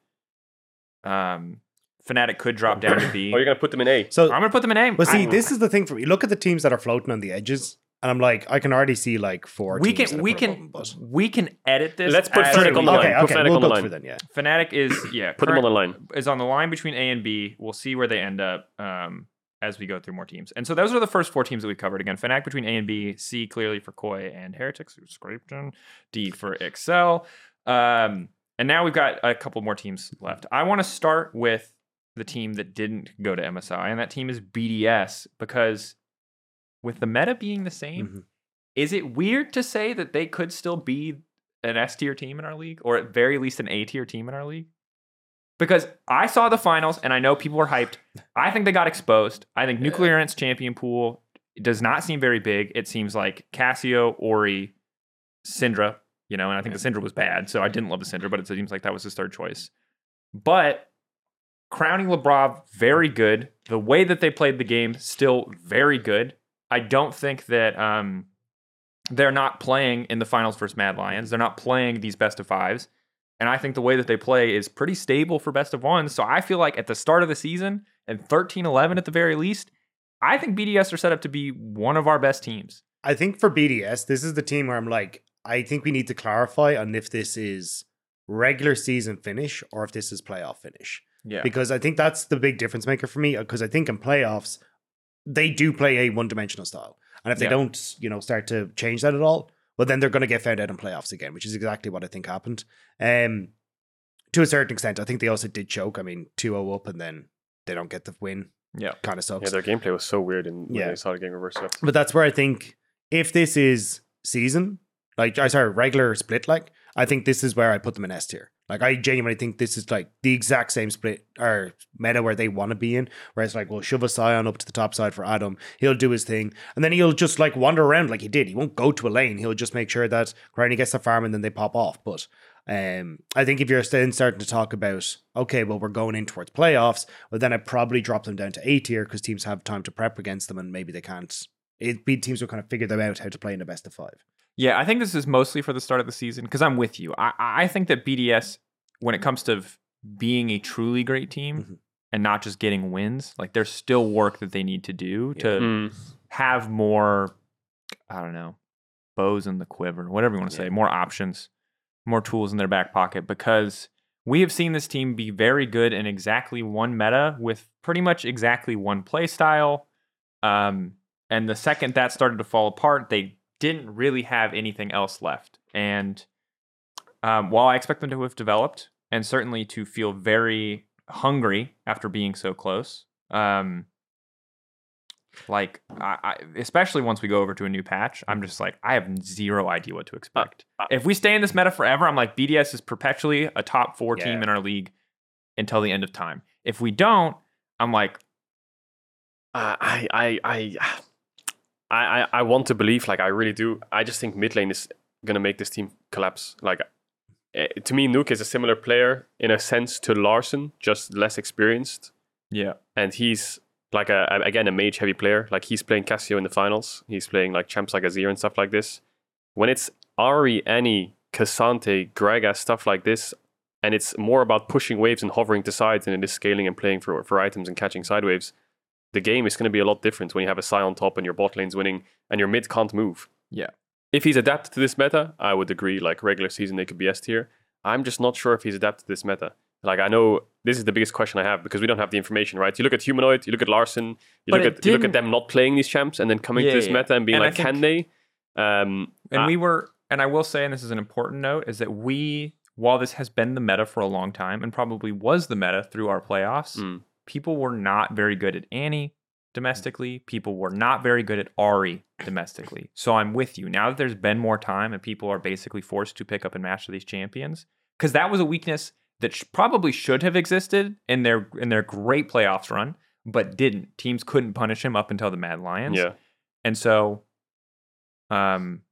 um, Fnatic could drop down to B. Or you're gonna put them in A. so, I'm gonna put them in A. well, see, I- this is the thing for me. Look at the teams that are floating on the edges, and I'm like, I can already see like four. we teams can we can above them, but- we can edit this. Let's put as Fnatic on the line. Okay, Put Fnatic we'll on the go line. through then. Yeah, Fnatic is yeah. Put them on the line. is on the line between A and B. We'll see where they end up um, as we go through more teams. And so those are the first four teams that we covered. Again, Fnatic between A and B, C clearly for Koi and Heretics, who scraped in, D for Excel. Um, and now we've got a couple more teams left. I want to start with the team that didn't go to MSI, and that team is BDS because with the meta being the same, Mhm. is it weird to say that they could still be an S tier team in our league, or at very least an A tier team in our league? Because I saw the finals and I know people were hyped. I think they got exposed. I think Nuclear Ants champion pool does not seem very big. It seems like Cassio, Ori, Syndra, you know, and I think the Syndra was bad, so I didn't love the Syndra, but it seems like that was his third choice. But Crownie Labrov, very good. The way that they played the game, still very good. I don't think that um, they're not playing in the finals versus Mad Lions. They're not playing these best of fives. And I think the way that they play is pretty stable for best of ones. So I feel like at the start of the season and 13 11 at the very least, I think BDS are set up to be one of our best teams. I think for BDS, this is the team where I'm like, I think we need to clarify on if this is regular season finish or if this is playoff finish. Yeah. Because I think that's the big difference maker for me. Because I think in playoffs, they do play a one dimensional style. And if they Yeah. don't, you know, start to change that at all, well, then they're going to get found out in playoffs again, which is exactly what I think happened. Um, to a certain extent, I think they also did choke. I mean, 2 0 up and then they don't get the win. Yeah. Kind of sucks. Yeah, their gameplay was so weird and Yeah. they started getting reversed up. But that's where I think if this is season, like I sorry, regular split, like I think this is where I put them in S tier. Like I genuinely think this is like the exact same split or meta where they want to be in. Where it's like, well, shove a Sion up to the top side for Adam. He'll do his thing, and then he'll just like wander around like he did. He won't go to a lane. He'll just make sure that Granny gets the farm and then they pop off. But um, I think if you're then starting to talk about okay, well, we're going in towards playoffs, well, then I probably drop them down to A tier because teams have time to prep against them, and maybe they can't. It be teams will kind of figure them out how to play in the best of five. Yeah, I think this is mostly for the start of the season because I'm with you. I, I think that BDS, when it comes to being a truly great team Mhm. and not just getting wins, like there's still work that they need to do to Mm. have more, I don't know, bows in the quiver, whatever you want to say, more options, more tools in their back pocket because we have seen this team be very good in exactly one meta with pretty much exactly one play style. Um, and the second that started to fall apart, they didn't really have anything else left. And um, while I expect them to have developed and certainly to feel very hungry after being so close, um, like I, I, especially once we go over to a new patch, I'm just like I have zero idea what to expect. uh, if we stay in this meta forever, I'm like BDS is perpetually a top four team in our league until the end of time. If we don't, I'm like Uh, I, I, I, I, I, I want to believe, like I really do. I just think mid lane is gonna make this team collapse. Like eh, to me, Nuke is a similar player in a sense to Larssen, just less experienced, yeah, and he's like a again a mage heavy player. Like he's playing Cassio in the finals. He's playing like champs like Azir and stuff like this. When it's Ahri, Annie, K'Sante, Gragas, stuff like this, and it's more about pushing waves and hovering to sides than it is scaling and playing for for items and catching side waves the game is going to be a lot different when you have a Psy on top and your bot lane's winning and your mid can't move. Yeah. If he's adapted to this meta, I would agree. Like regular season, they could be S tier. I'm just not sure if he's adapted to this meta. Like I know this is the biggest question I have because we don't have the information, right? You look at Humanoid, you look at Larssen, you But look at you look at them not playing these champs and then coming Yeah, to this yeah, meta and being And like, can they? Um, and I- we were and I will say, and this is an important note, is that we while this has been the meta for a long time and probably was the meta through our playoffs, Mm. People were not very good at Annie. domestically. People were not very good at Ahri domestically. So I'm with you. Now that there's been more time and people are basically forced to pick up and match these champions, because that was a weakness that sh- probably should have existed in their in their great playoffs run, but didn't. Teams couldn't punish him up until the Mad Lions. Yeah. And so, um,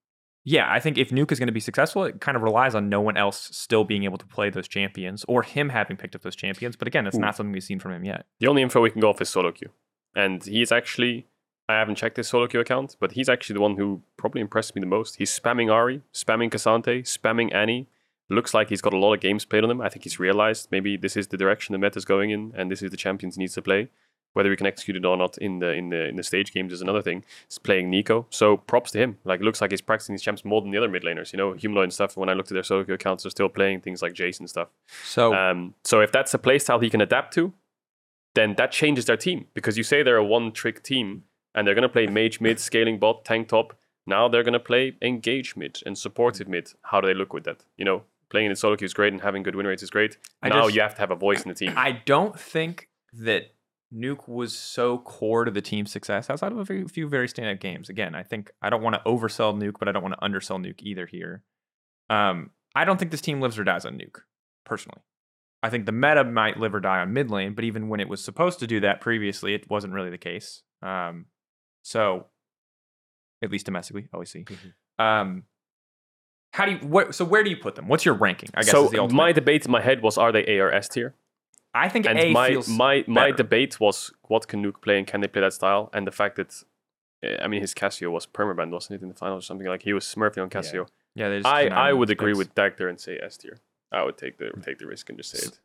yeah, I think if Nuke is going to be successful, it kind of relies on no one else still being able to play those champions or him having picked up those champions. But again, that's Ooh. Hmm. not something we've seen from him yet. The only info we can go off is solo queue. And he's actually, I haven't checked his solo queue account, but he's actually the one who probably impressed me the most. He's spamming Ahri, spamming K'Sante, spamming Annie. Looks like he's got a lot of games played on him. I think he's realized maybe this is the direction the meta is going in, and this is the champions he needs to play. Whether we can execute it or not in the in the in the stage games is another thing. He's playing Neeko, so props to him. Like, looks like he's practicing his champs more than the other mid laners. You know, Humanoid and stuff. When I looked at their solo queue accounts, they're still playing things like Jason and stuff. So Um, so if that's a playstyle he can adapt to, then that changes their team because you say they're a one-trick team and they're going to play mage mid, scaling bot, tank top. Now they're going to play engage mid and supportive mid. How do they look with that? You know, playing in solo queue is great and having good win rates is great. I now just- you have to have a voice in the team. I don't think that Nuke was so core to the team's success outside of a few, very standout games. Again, I think I don't want to oversell Nuke, but I don't want to undersell Nuke either here. Um, I don't think this team lives or dies on Nuke, personally. I think the meta might live or die on mid lane, but even when it was supposed to do that previously, it wasn't really the case. Um, so, at least domestically, OEC. Um, how do you? What, so where do you put them? What's your ranking? I guess so is the ultimate. my debate in my head was: Are they A or S tier? I think And A my feels my my better. debate was: What can Nuke play and can they play that style? And the fact that, uh, I mean, his Cassio was permabanned, wasn't it, in the finals or something like he was smurfing on Cassio. yeah. They just I, I would the agree space. with Dagda and say S tier. I would take the take the risk and just say it.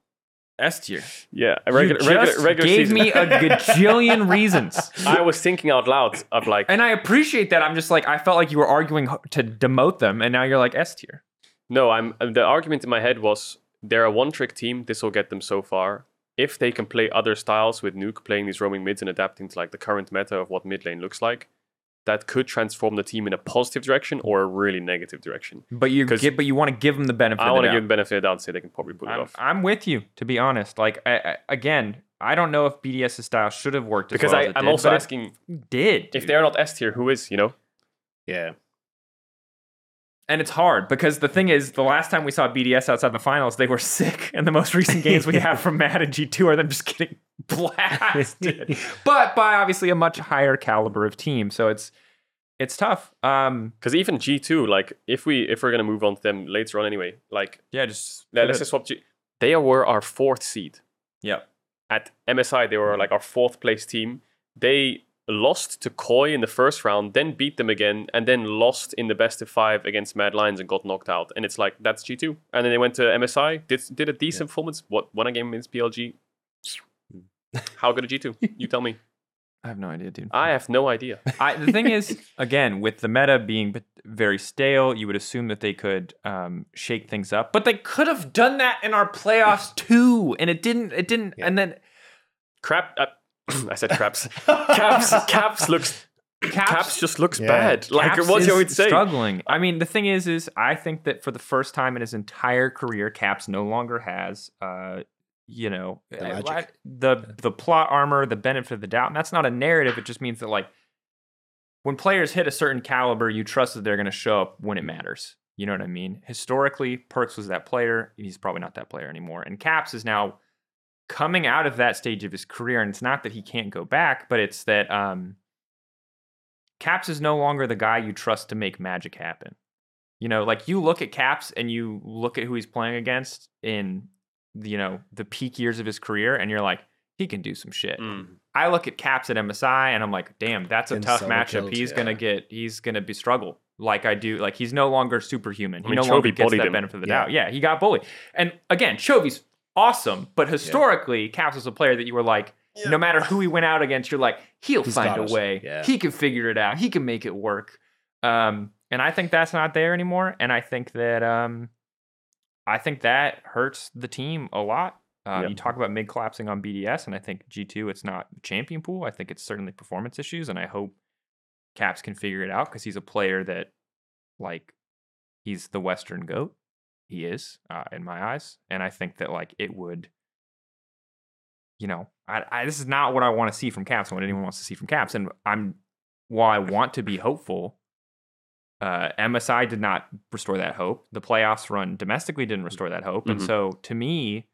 S tier. Yeah, a regular you regular just regular gave season. me a gajillion reasons, I was thinking out loud of like, and I appreciate that. I'm just like I felt like you were arguing to demote them, and now you're like S tier. no, I'm the argument in my head was they're a one trick team. This will get them so far. If they can play other styles with Nuke playing these roaming mids and adapting to like the current meta of what mid lane looks like, that could transform the team in a positive direction or a really negative direction. But you 'Cause give, but you want to give them the benefit. I want want to to give them the benefit of the doubt and say they can probably pull it I'm, off. I'm with you, to be honest. Like I, I, again, I don't know if BDS's style should have worked as Because well I, as it I'm did, also asking did. if they're not S tier, who is? You know, Yeah. And it's hard because the thing is, the last time we saw BDS outside the finals, they were sick. And the most recent games we have from Mad and G2 are them just getting blasted. but by obviously a much higher caliber of team. So it's it's tough. Um because even G two, like if we if we're gonna move on to them later on anyway, like yeah, just let, us just swap. G- they were our fourth seed. Yeah. at MSI, they were like our fourth place team. They lost to Koi in the first round, then beat them again, and then lost in the best of five against Mad Lions and got knocked out. And it's like that's G two. And then they went to MSI, did did a decent performance. What won a game against BLG? How good a G two? You tell me. I have no idea, dude. I have no idea. I, the thing is, again, with the meta being very stale, you would assume that they could um, shake things up, but they could have done that in our playoffs too, and it didn't. It didn't. And then Crap. Uh, I said craps. Caps. Caps looks. Caps, just looks Yeah. bad. Like Caps what's is your to say? struggling. I mean, the thing is, is I think that for the first time in his entire career, Caps no longer has, uh, you know, The uh, the the plot armor, the benefit of the doubt. And that's not a narrative. It just means that like when players hit a certain caliber, you trust that they're going to show up when it matters. You know what I mean? Historically, Perkz was that player. He's probably not that player anymore. And Caps is now coming out of that stage of his career. And it's not that he can't go back, but it's that um, Caps is no longer the guy you trust to make magic happen. You know, like you look at Caps and you look at who he's playing against in, you know, the peak years of his career, and you're like, he can do some shit. Mm. I look at Caps at MSI and I'm like, damn, that's a Getting tough matchup. killed, he's yeah. gonna get, he's gonna be struggle like I do. Like he's no longer superhuman. I He mean, no longer Chovy gets bullied that him. benefit of the Yeah. doubt. Yeah, he got bullied. And again, Chovy's awesome, but historically, Caps was a player that you were like, no matter who he went out against, you're like, he'll He's find a it. way. Yeah. He can figure it out. He can make it work. Um, and I think that's not there anymore. And I think that um, I think that hurts the team a lot. Um, Yep. You talk about mid collapsing on BDS, and I think G2, it's not champion pool. I think it's certainly performance issues, and I hope Caps can figure it out because he's a player that, like, he's the Western goat. He is, uh, in my eyes, and I think that like it would, you know, I, I this is not what I want to see from Caps. and What anyone wants to see from Caps, and I'm while I want to be hopeful. Uh, MSI did not restore that hope. The playoffs run domestically didn't restore that hope, and Mhm. so to me,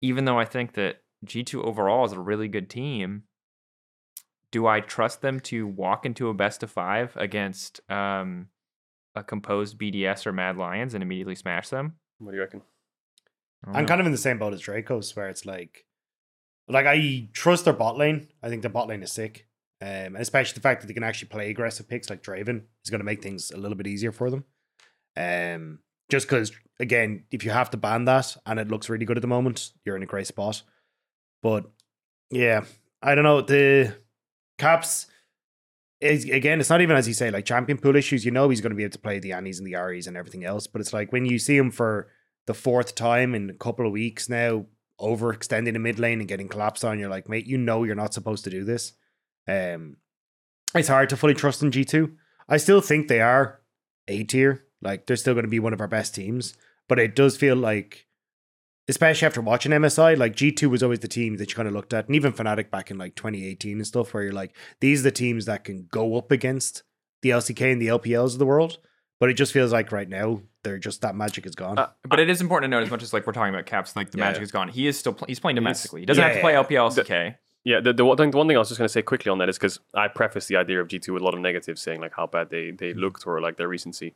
even though I think that G2 overall is a really good team, do I trust them to walk into a best of five against um, a composed BDS or Mad Lions and immediately smash them? What do you reckon? I don't I'm know. kind of in the same boat as Drakos, where it's like, like I trust their bot lane. I think their bot lane is sick, um, and especially the fact that they can actually play aggressive picks like Draven is going to make things a little bit easier for them. Um, just because again, if you have to ban that and it looks really good at the moment, you're in a great spot. But yeah, I don't know the caps. Again, it's not even as you say, like champion pool issues. You know he's going to be able to play the Annies and the Ahris and everything else. But it's like when you see him for the fourth time in a couple of weeks now, overextending the mid lane and getting collapsed on, you're like, mate, you know you're not supposed to do this. Um, it's hard to fully trust in G two. I still think they are A tier. Like they're still going to be one of our best teams, but it does feel like, especially after watching MSI, like G two was always the team that you kind of looked at, and even Fnatic back in like 2018 and stuff, where you're like, these are the teams that can go up against the LCK and the LPLs of the world. But it just feels like right now they're just that magic is gone. Uh, But it is important to note, as much as like we're talking about Caps, like the Yeah, magic yeah. is gone. He is still pl- he's playing domestically. He doesn't yeah, have to play yeah. LPL, LCK. Yeah, the, the, one thing, the one thing I was just going to say quickly on that is because I prefaced the idea of G2 with a lot of negatives, saying like how bad they, they looked or like their recency.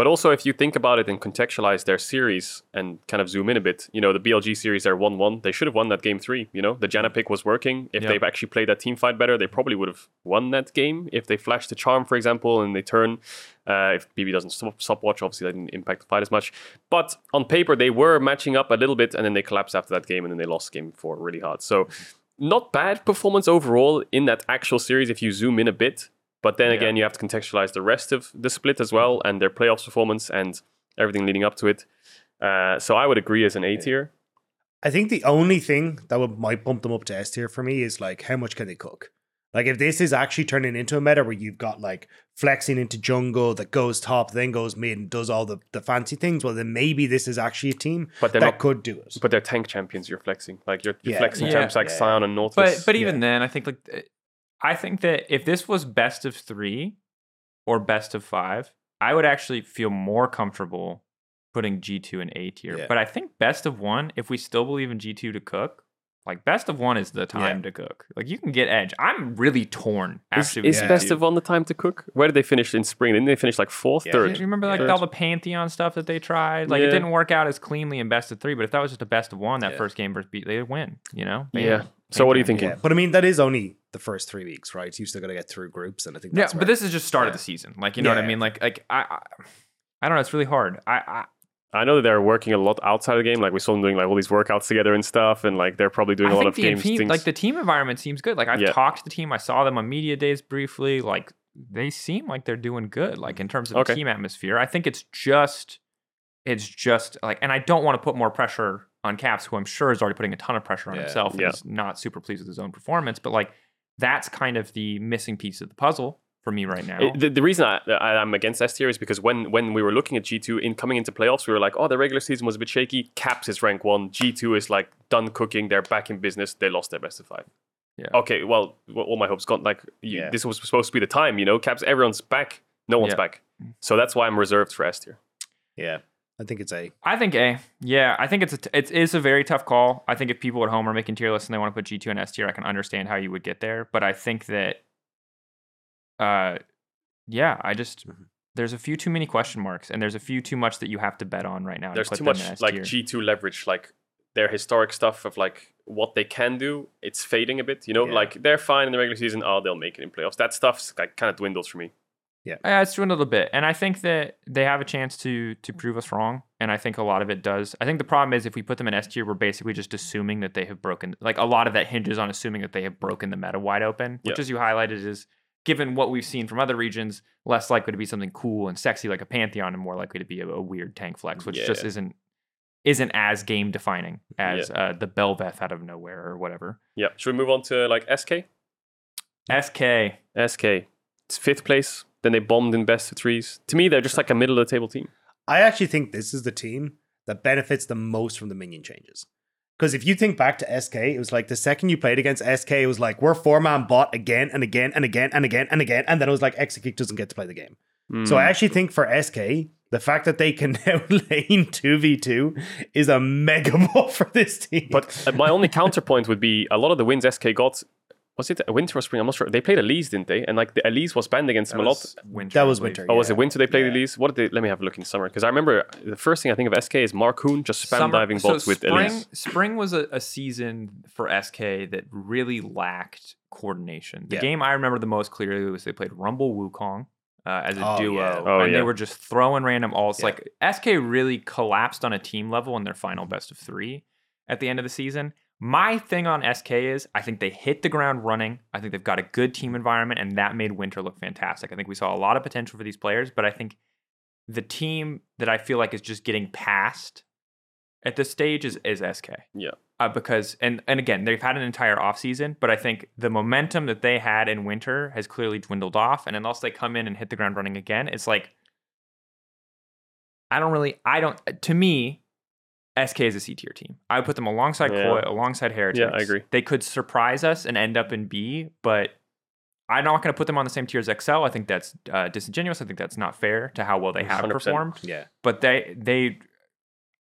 But also, if you think about it and contextualize their series and kind of zoom in a bit, you know, the BLG series, they're 1 1. They should have won that game three. You know, the Janna pick was working. If Yeah. they've actually played that team fight better, they probably would have won that game. If they flashed the charm, for example, and they turn, uh, if BB doesn't stop, stop watch, obviously that didn't impact the fight as much. But on paper, they were matching up a little bit and then they collapsed after that game and then they lost game four really hard. So, not bad performance overall in that actual series if you zoom in a bit. But then Yeah. again, you have to contextualize the rest of the split as well and their playoffs performance and everything leading up to it. Uh, so I would agree as an A tier. I think the only thing that would might bump them up to S tier for me is like how much can they cook? Like if this is actually turning into a meta where you've got like flexing into jungle that goes top, then goes mid and does all the, the fancy things, well then maybe this is actually a team But they're that not. could do it. But they're tank champions. You're flexing like you're, you're Yeah. flexing Yeah. champs like Yeah. Sion and Nautilus. But but even then, I think like I think that if this was best of three or best of five, I would actually feel more comfortable putting G two in A tier. Yeah. But I think best of one, if we still believe in G two to cook, like best of one is the time to cook. Like you can get edge. I'm really torn. is, Actually, is with best G2. of one the time to cook? Where did they finish in spring? Didn't they finish like fourth, Yeah. Do third? you remember like Third. all the Pantheon stuff that they tried? Like it didn't work out as cleanly in best of three, but if that was just a best of one, that Yeah. first game versus beat, they'd win. You know? Bam. Yeah. So what are you Pantheon. thinking? Yeah, but I mean that is only the first three weeks, right? You still got to get through groups, and I think Yeah, but where- this is just start of the season. Like you know what I Yeah. mean? Like like I, I I don't know. It's really hard. I, I I know that they're working a lot outside of the game. Like we saw them doing like all these workouts together and stuff, and like they're probably doing I a lot of the games. team, things. like the team environment seems good. Like I've Yeah. talked to the team. I saw them on media days briefly. Like they seem like they're doing good. Like in terms of Okay. the team atmosphere, I think it's just it's just like, and I don't want to put more pressure on Caps, who I'm sure is already putting a ton of pressure on Yeah. himself and Yeah. is not super pleased with his own performance. But like that's kind of the missing piece of the puzzle for me right now. It- the, the reason I, I, I'm against S tier is because when when we were looking at G2 in coming into playoffs, we were like, oh, the regular season was a bit shaky. Caps is rank one. G2 is like done cooking. They're back in business. They lost their best of five. Yeah. Okay, well, well, all my hopes gone. Like you, Yeah. this was supposed to be the time, you know. Caps, everyone's back. No one's Yeah. back. So that's why I'm reserved for S tier. yeah, I think it's a I think A. Yeah, I think it's a t- it is a very tough call. I think if people at home are making tier lists and they want to put G two and S tier, I can understand how you would get there. But I think that, uh, yeah, I just Mm-hmm. there's a few too many question marks, and there's a few too much that you have to bet on right now. There's put too much like. G2 leverage, like their historic stuff of like what they can do. It's fading a bit, you know. Yeah. Like they're fine in the regular season. Oh, they'll make it in playoffs. That stuff's like kind of dwindles for me. Yeah, it's dwindled a bit, and I think that they have a chance to to prove us wrong. And I think a lot of it does. I think the problem is if we put them in S tier, we're basically just assuming that they have broken. Like a lot of that hinges on assuming that they have broken the meta wide open, which, Yeah. as you highlighted, is given what we've seen from other regions, less likely to be something cool and sexy like a Pantheon, and more likely to be a, a weird tank flex, which just isn't isn't as game defining as uh, the Bel'Veth out of nowhere or whatever. Yeah. Should we move on to like SK? SK. SK. It's fifth place. Then they bombed in best of threes. To me, they're just like a middle of the table team. I actually think this is the team that benefits the most from the minion changes. Because if you think back to SK, it was like the second you played against SK, it was like we're four man bot again and again and again and again and again, and then it was like Exakick doesn't get to play the game. So I actually think for SK, the fact that they can now lane two v two is a mega buff for this team. But uh, my only counterpoint would be a lot of the wins SK got. Was it a winter or spring? I'm not sure. They played Elise, didn't they? And like the Elise was banned against them a lot. winter. That was believe. winter. Oh, was it winter they played Yeah. Elise? What did they? Let me have a look in summer because I remember the first thing I think of SK is Markoon just spam Summer- diving so bots with spring, Elise. Spring was a, a season for SK that really lacked coordination. The Yeah. game I remember the most clearly was they played Rumble Wukong uh, as a Oh, duo, yeah. Oh, and yeah. they were just throwing random alts. Yeah. Like SK really collapsed on a team level in their final best of three at the end of the season. My thing on SK is I think they hit the ground running. I think they've got a good team environment, and that made Winter look fantastic. I think we saw a lot of potential for these players, but I think the team that I feel like is just getting past at this stage is, is SK. Yeah. Uh, because and and again, they've had an entire offseason, but I think the momentum that they had in winter has clearly dwindled off. And unless they come in and hit the ground running again, it's like I don't really I don't to me, SK is a C tier team. I would put them alongside Yeah. Koi, alongside Heritage. Yeah, I agree. They could surprise us and end up in B, but I'm not going to put them on the same tier as XL. I think that's uh, disingenuous. I think that's not fair to how well they have 100%. performed yeah. but they they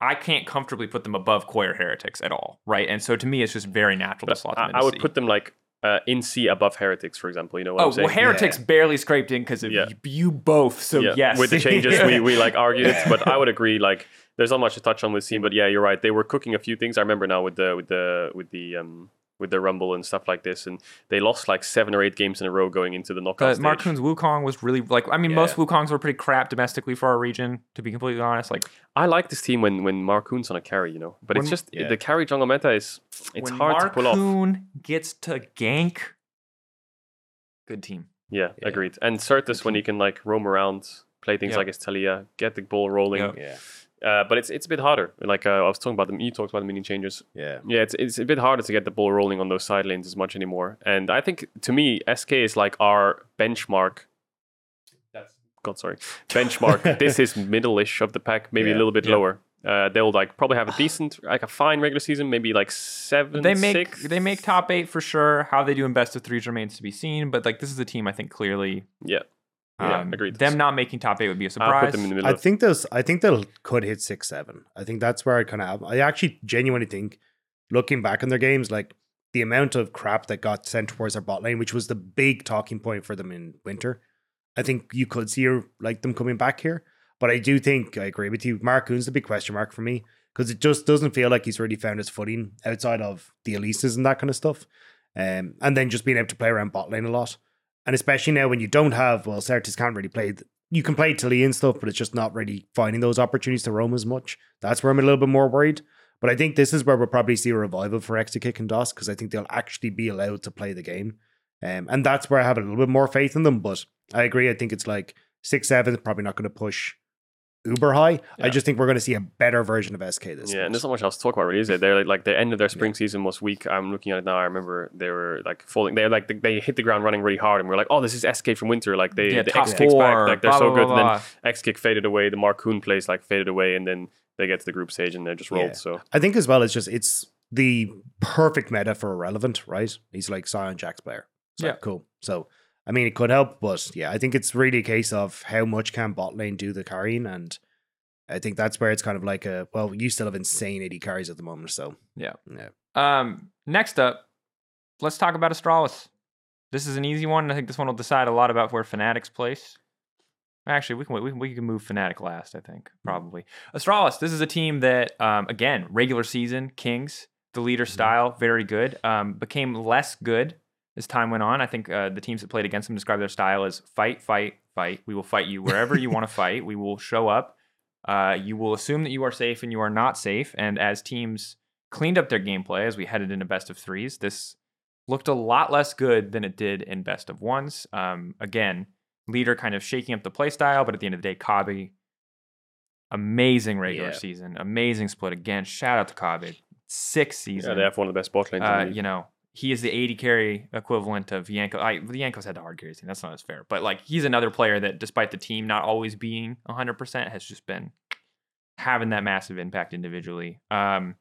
I can't comfortably put them above Koi or Heretics at all, right? And so to me, it's just very natural to slot them I, in I a would C. put them like uh, in C above Heretics, for example. You know what Oh I'm saying? well, Heretics Yeah. barely scraped in because of Yeah. y- you both. So yeah. yes, With the changes, we, we like argued but I would agree. Like, there's not much to touch on with C, but yeah, you're right. They were cooking a few things. I remember now with the with the with the um with the Rumble and stuff like this, and they lost like seven or eight games in a row going into the knockout But stage. Markoon's Wukong was really like I mean, Yeah. most Wukongs were pretty crap domestically for our region. To be completely honest, like I like this team when when Markoon's on a carry, you know, but When- it's just yeah. the carry jungle meta is it's when hard to pull off. Markoon gets to gank, good team. Yeah, Yeah. agreed. And Sertuss when he can like roam around, play things Yep. like his Taliyah, get the ball rolling. Yep. Yeah. Uh, but it's it's a bit harder. Like uh, I was talking about them, you talked about the mini changes. Yeah. Yeah, it's it's a bit harder to get the ball rolling on those side lanes as much anymore. And I think to me, SK is like our benchmark. That's God, sorry, benchmark. this is middle-ish of the pack, maybe a little bit Yeah. lower. Uh, they'll like probably have a decent, like a fine regular season, maybe like seven. They make six. they make top eight for sure. How they do in best of threes remains to be seen. But like this is a team I think clearly. Yeah, Yeah, um, agreed. Them not making top eight would be a I'll surprise. put them in the middle. I of, think those. I think they'll could hit six seven. I think that's where I kind of. I actually genuinely think, looking back on their games, like the amount of crap that got sent towards their bot lane, which was the big talking point for them in winter. I think you could see like them coming back here, but I do think I agree with you. Markoon's the big question mark for me because it just doesn't feel like he's really found his footing outside of the Elises and that kind of stuff. Um, and then just being able to play around bot lane a lot. And especially now when you don't have, well, Sertuss can't really play. You can play Tilly and stuff, but it's just not really finding those opportunities to roam as much. That's where I'm a little bit more worried. But I think this is where we'll probably see a revival for Exakick and Doss because I think they'll actually be allowed to play the game. Um, and that's where I have a little bit more faith in them. But I agree. I think it's like six, seven probably not going to push uber high. I just think we're going to see a better version of SK this yeah, year. and there's not much else to talk about, really, is it? They're like, like the end of their spring season was weak. I'm looking at it now. I remember they were like falling. They like they, they hit the ground running really hard, and we are like, oh, this is SK from winter. Like they yeah, the X kicks back, like they're blah, so blah, good. blah, And then Exakick faded away. The Markoon plays like faded away, and then they get to the group stage and they're just rolled. Yeah. So I think as well, it's just it's the perfect meta for Irrelevant, right? He's like Sion Jax player. So Yeah. cool. So I mean, it could help, but yeah, I think it's really a case of how much can bot lane do the carrying, and I think that's where it's kind of like a well, you still have insane AD carries at the moment, so Yeah. yeah, Um, next up, let's talk about Astralis. This is an easy one. I think this one will decide a lot about where Fnatic's place. Actually, we can we, can- we can move Fnatic last. I think probably Astralis. This is a team that, um, again, regular season Kings, the LIDER style, very good. Um, became less good as time went on. I think uh, the teams that played against them described their style as fight, fight, fight. We will fight you wherever you want to fight. We will show up. Uh, you will assume that you are safe and you are not safe. And as teams cleaned up their gameplay as we headed into best of threes, this looked a lot less good than it did in best of ones. Um, again, LIDER kind of shaking up the play style, but at the end of the day, Kobbe, amazing regular Yeah. season, amazing split again. Shout out to Kobbe, six season. yeah, they have one of the best bot lanes. Uh, you know, he is the AD carry equivalent of Yanko. I, the Yankos had the hard carries team. That's not as fair. But like, he's another player that, despite the team not always being 100%, has just been having that massive impact individually. Um,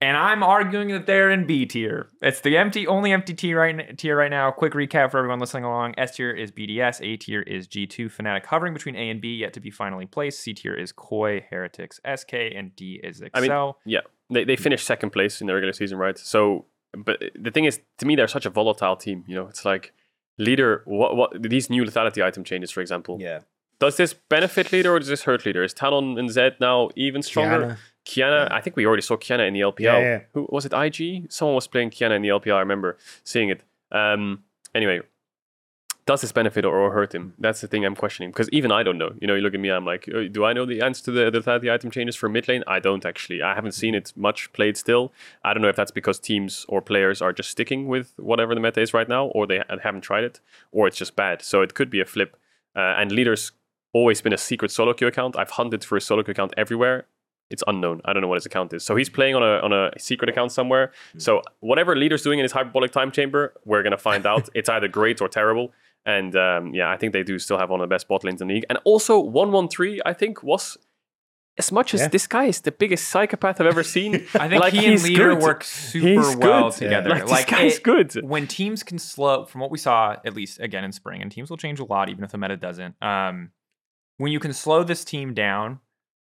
and I'm arguing that they're in B tier. It's the empty, only empty tier right tier right now. Quick recap for everyone listening along: S tier is BDS, A tier is G2, Fnatic, hovering between A and B, yet to be finally placed. C tier is Koi, Heretics, SK, and D is Excel. I mean, yeah, they they finished second place in the regular season, right? So, but the thing is, to me, they're such a volatile team. You know, it's like LIDER. What what these new lethality item changes, for example. Yeah. Does this benefit LIDER or does this hurt LIDER? Is Talon and Zed now even stronger? Qiyana. Qiyana, I think we already saw Qiyana in the LPL. Yeah, yeah. Who was it? IG? Someone was playing Qiyana in the LPL. I remember seeing it. Um, anyway, does this benefit or hurt him? That's the thing I'm questioning because even I don't know. You know, you look at me, I'm like, "Uh, do I know the answer to the the, the item changes for mid lane? I don't actually. I haven't seen it much played still. I don't know if that's because teams or players are just sticking with whatever the meta is right now, or they haven't tried it, or it's just bad. So it could be a flip. Uh, and LIDER's always been a secret solo queue account. I've hunted for a solo queue account everywhere. It's unknown. I don't know what his account is. So he's playing on a on a secret account somewhere. So whatever LIDER's doing in his hyperbolic time chamber, we're gonna find out. it's either great or terrible. And um, yeah, I think they do still have one of the best bot lanes in the league. And also one one three, I think was as much as Yeah. this guy is the biggest psychopath I've ever seen. I think like, he and LIDER good. work super He's well good. together. Like, this guy's it- good. when teams can slow from what we saw at least again in spring and teams will change a lot even if the meta doesn't um when you can slow this team down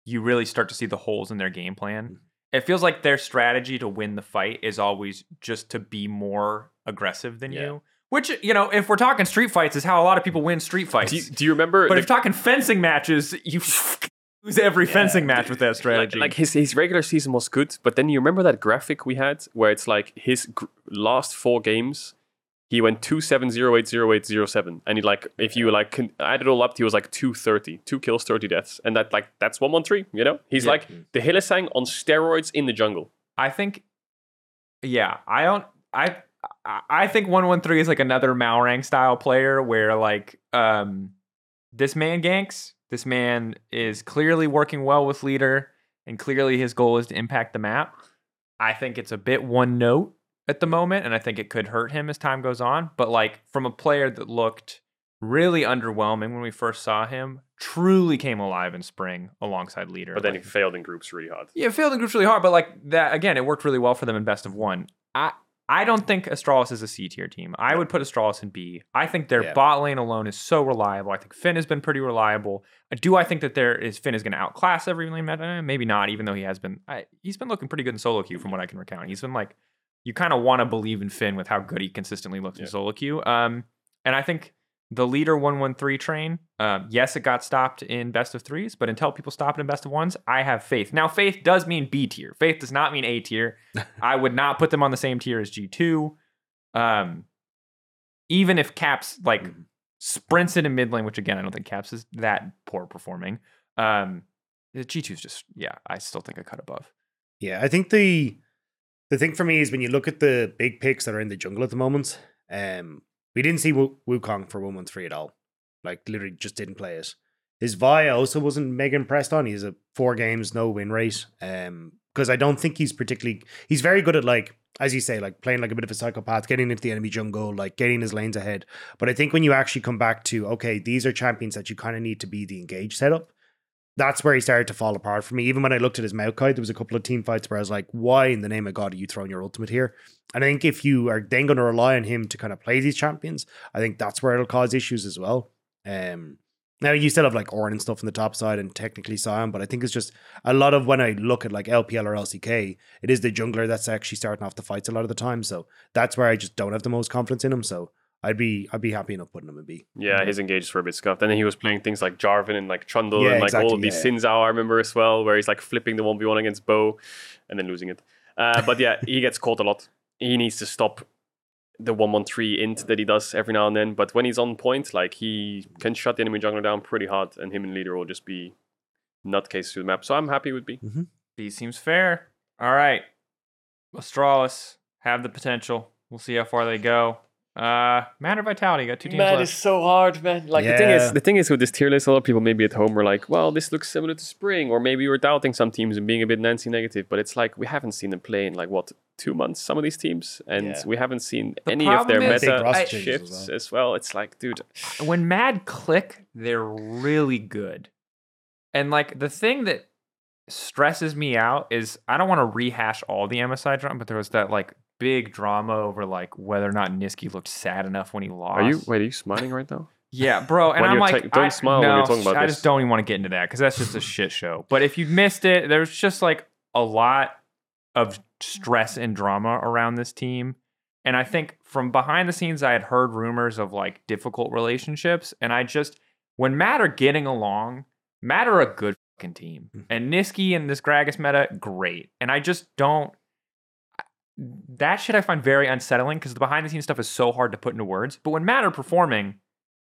you really start to see the holes in their game plan mm-hmm. it feels like their strategy to win the fight is always just to be more aggressive than Yeah. you which you know if we're talking street fights is how a lot of people win street fights Do you, do you remember? but the- if talking fencing matches you lose every fencing match with that like, strategy like his his regular season was good, but then you remember that graphic we had where it's like his gr- last four games, he went two seven zero eight zero eight zero seven, and he like if you like con- add it all up, he was like 230, two kills, thirty deaths, and that like that's one one three. You know, he's Yeah. like the Hylissang on steroids in the jungle. I think, yeah, I don't. I I- think one one three is like another Malrang style player where like um this man ganks. This man is clearly working well with LIDER, and clearly his goal is to impact the map. I think it's a bit one note at the moment, and I think it could hurt him as time goes on. But like from a player that looked really underwhelming when we first saw him, truly came alive in spring alongside LIDER. But then Like, he failed in groups really hard. yeah, failed in groups really hard, but like that again, it worked really well for them in best of one. I I don't think Astralis is a C tier team. I would put Astralis in B. I think their Yeah. bot lane alone is so reliable. I think Finn has been pretty reliable. Uh, Do I think that there is Finn is going to outclass every lane meta? Maybe not, even though he has been. I, he's been looking pretty good in solo queue from what I can recount. He's been like you kind of want to believe in Finn with how good he consistently looks in Yeah. solo queue. Um, and I think the LIDER 113 train, um, yes, it got stopped in best of threes, but until people stop it in best of ones, I have faith. Now, faith does mean B tier. Faith does not mean A tier. I would not put them on the same tier as G2. Um, even if Caps like Mhm. sprints it in mid lane, which again, I don't think Caps is that poor performing. Um, the G2's just, yeah, I still think a cut above. Yeah, I think the the thing for me is when you look at the big picks that are in the jungle at the moment, um, we didn't see Wu- Wukong for one one three at all. Like literally just didn't play it. His Vi also wasn't mega impressed on. He's a four games no win rate. Um, because I don't think he's particularly he's very good at like as you say like playing like a bit of a psychopath, getting into the enemy jungle, like getting his lanes ahead. But I think when you actually come back to okay, these are champions that you kind of need to be the engaged setup that's where he started to fall apart for me. Even when I looked at his Maokai, there was a couple of team fights where I was like, why in the name of God are you throwing your ultimate here? And I think if you are then going to rely on him to kind of play these champions, I think that's where it'll cause issues as well. Um, now you still have like Ornn and stuff on the top side and technically Sion, but I think it's just a lot of when I look at like LPL or LCK, it is the jungler that's actually starting off the fights a lot of the time. So that's where I just don't have the most confidence in him. So I'd be I'd be happy enough putting him in B. Yeah, his engages were a bit scuffed. And then he was playing things like Jarvan and like Trundle Yeah, and like all of these yeah, Xin Zhao, I remember as well, where he's like flipping the 1v1 against Bo and then losing it. Uh, but yeah, he gets caught a lot. He needs to stop the 113 int that he does every now and then. But when he's on point, like he can shut the enemy jungler down pretty hard, and him and LIDER will just be nutcase through the map. So I'm happy with B. B seems fair. All right. Astralis have the potential. We'll see how far they go. Uh, Matter Vitality got two teams Man, left. it's so hard, man. Like the thing is, the thing is with this tier list, a lot of people maybe at home were like, "Well, this looks similar to spring," or maybe we're doubting some teams and being a bit Nancy negative. But it's like we haven't seen them play in like what two months. Some of these teams, and Yeah. we haven't seen The any of their problem is- meta I- changes as shifts well. as well. It's like, dude, when Mad click, they're really good. And like the thing that stresses me out is I don't want to rehash all the MSI drama, but there was that like big drama over like whether or not Nisqy looked sad enough when he lost. Are you wait? Are you smiling right now? Yeah, bro. And I'm like, ta- don't I, smile when you're talking about this. I this. just don't even want to get into that because that's just a shit show. But if you missed it, there's just like a lot of stress and drama around this team. And I think from behind the scenes, I had heard rumors of like difficult relationships. And I just, when Matt are getting along, Matt are a good fucking team. Mm-hmm. And Nisqy and this Gragas meta, great. And I just don't, that shit I find very unsettling because the behind the scenes stuff is so hard to put into words. But when Matt are performing,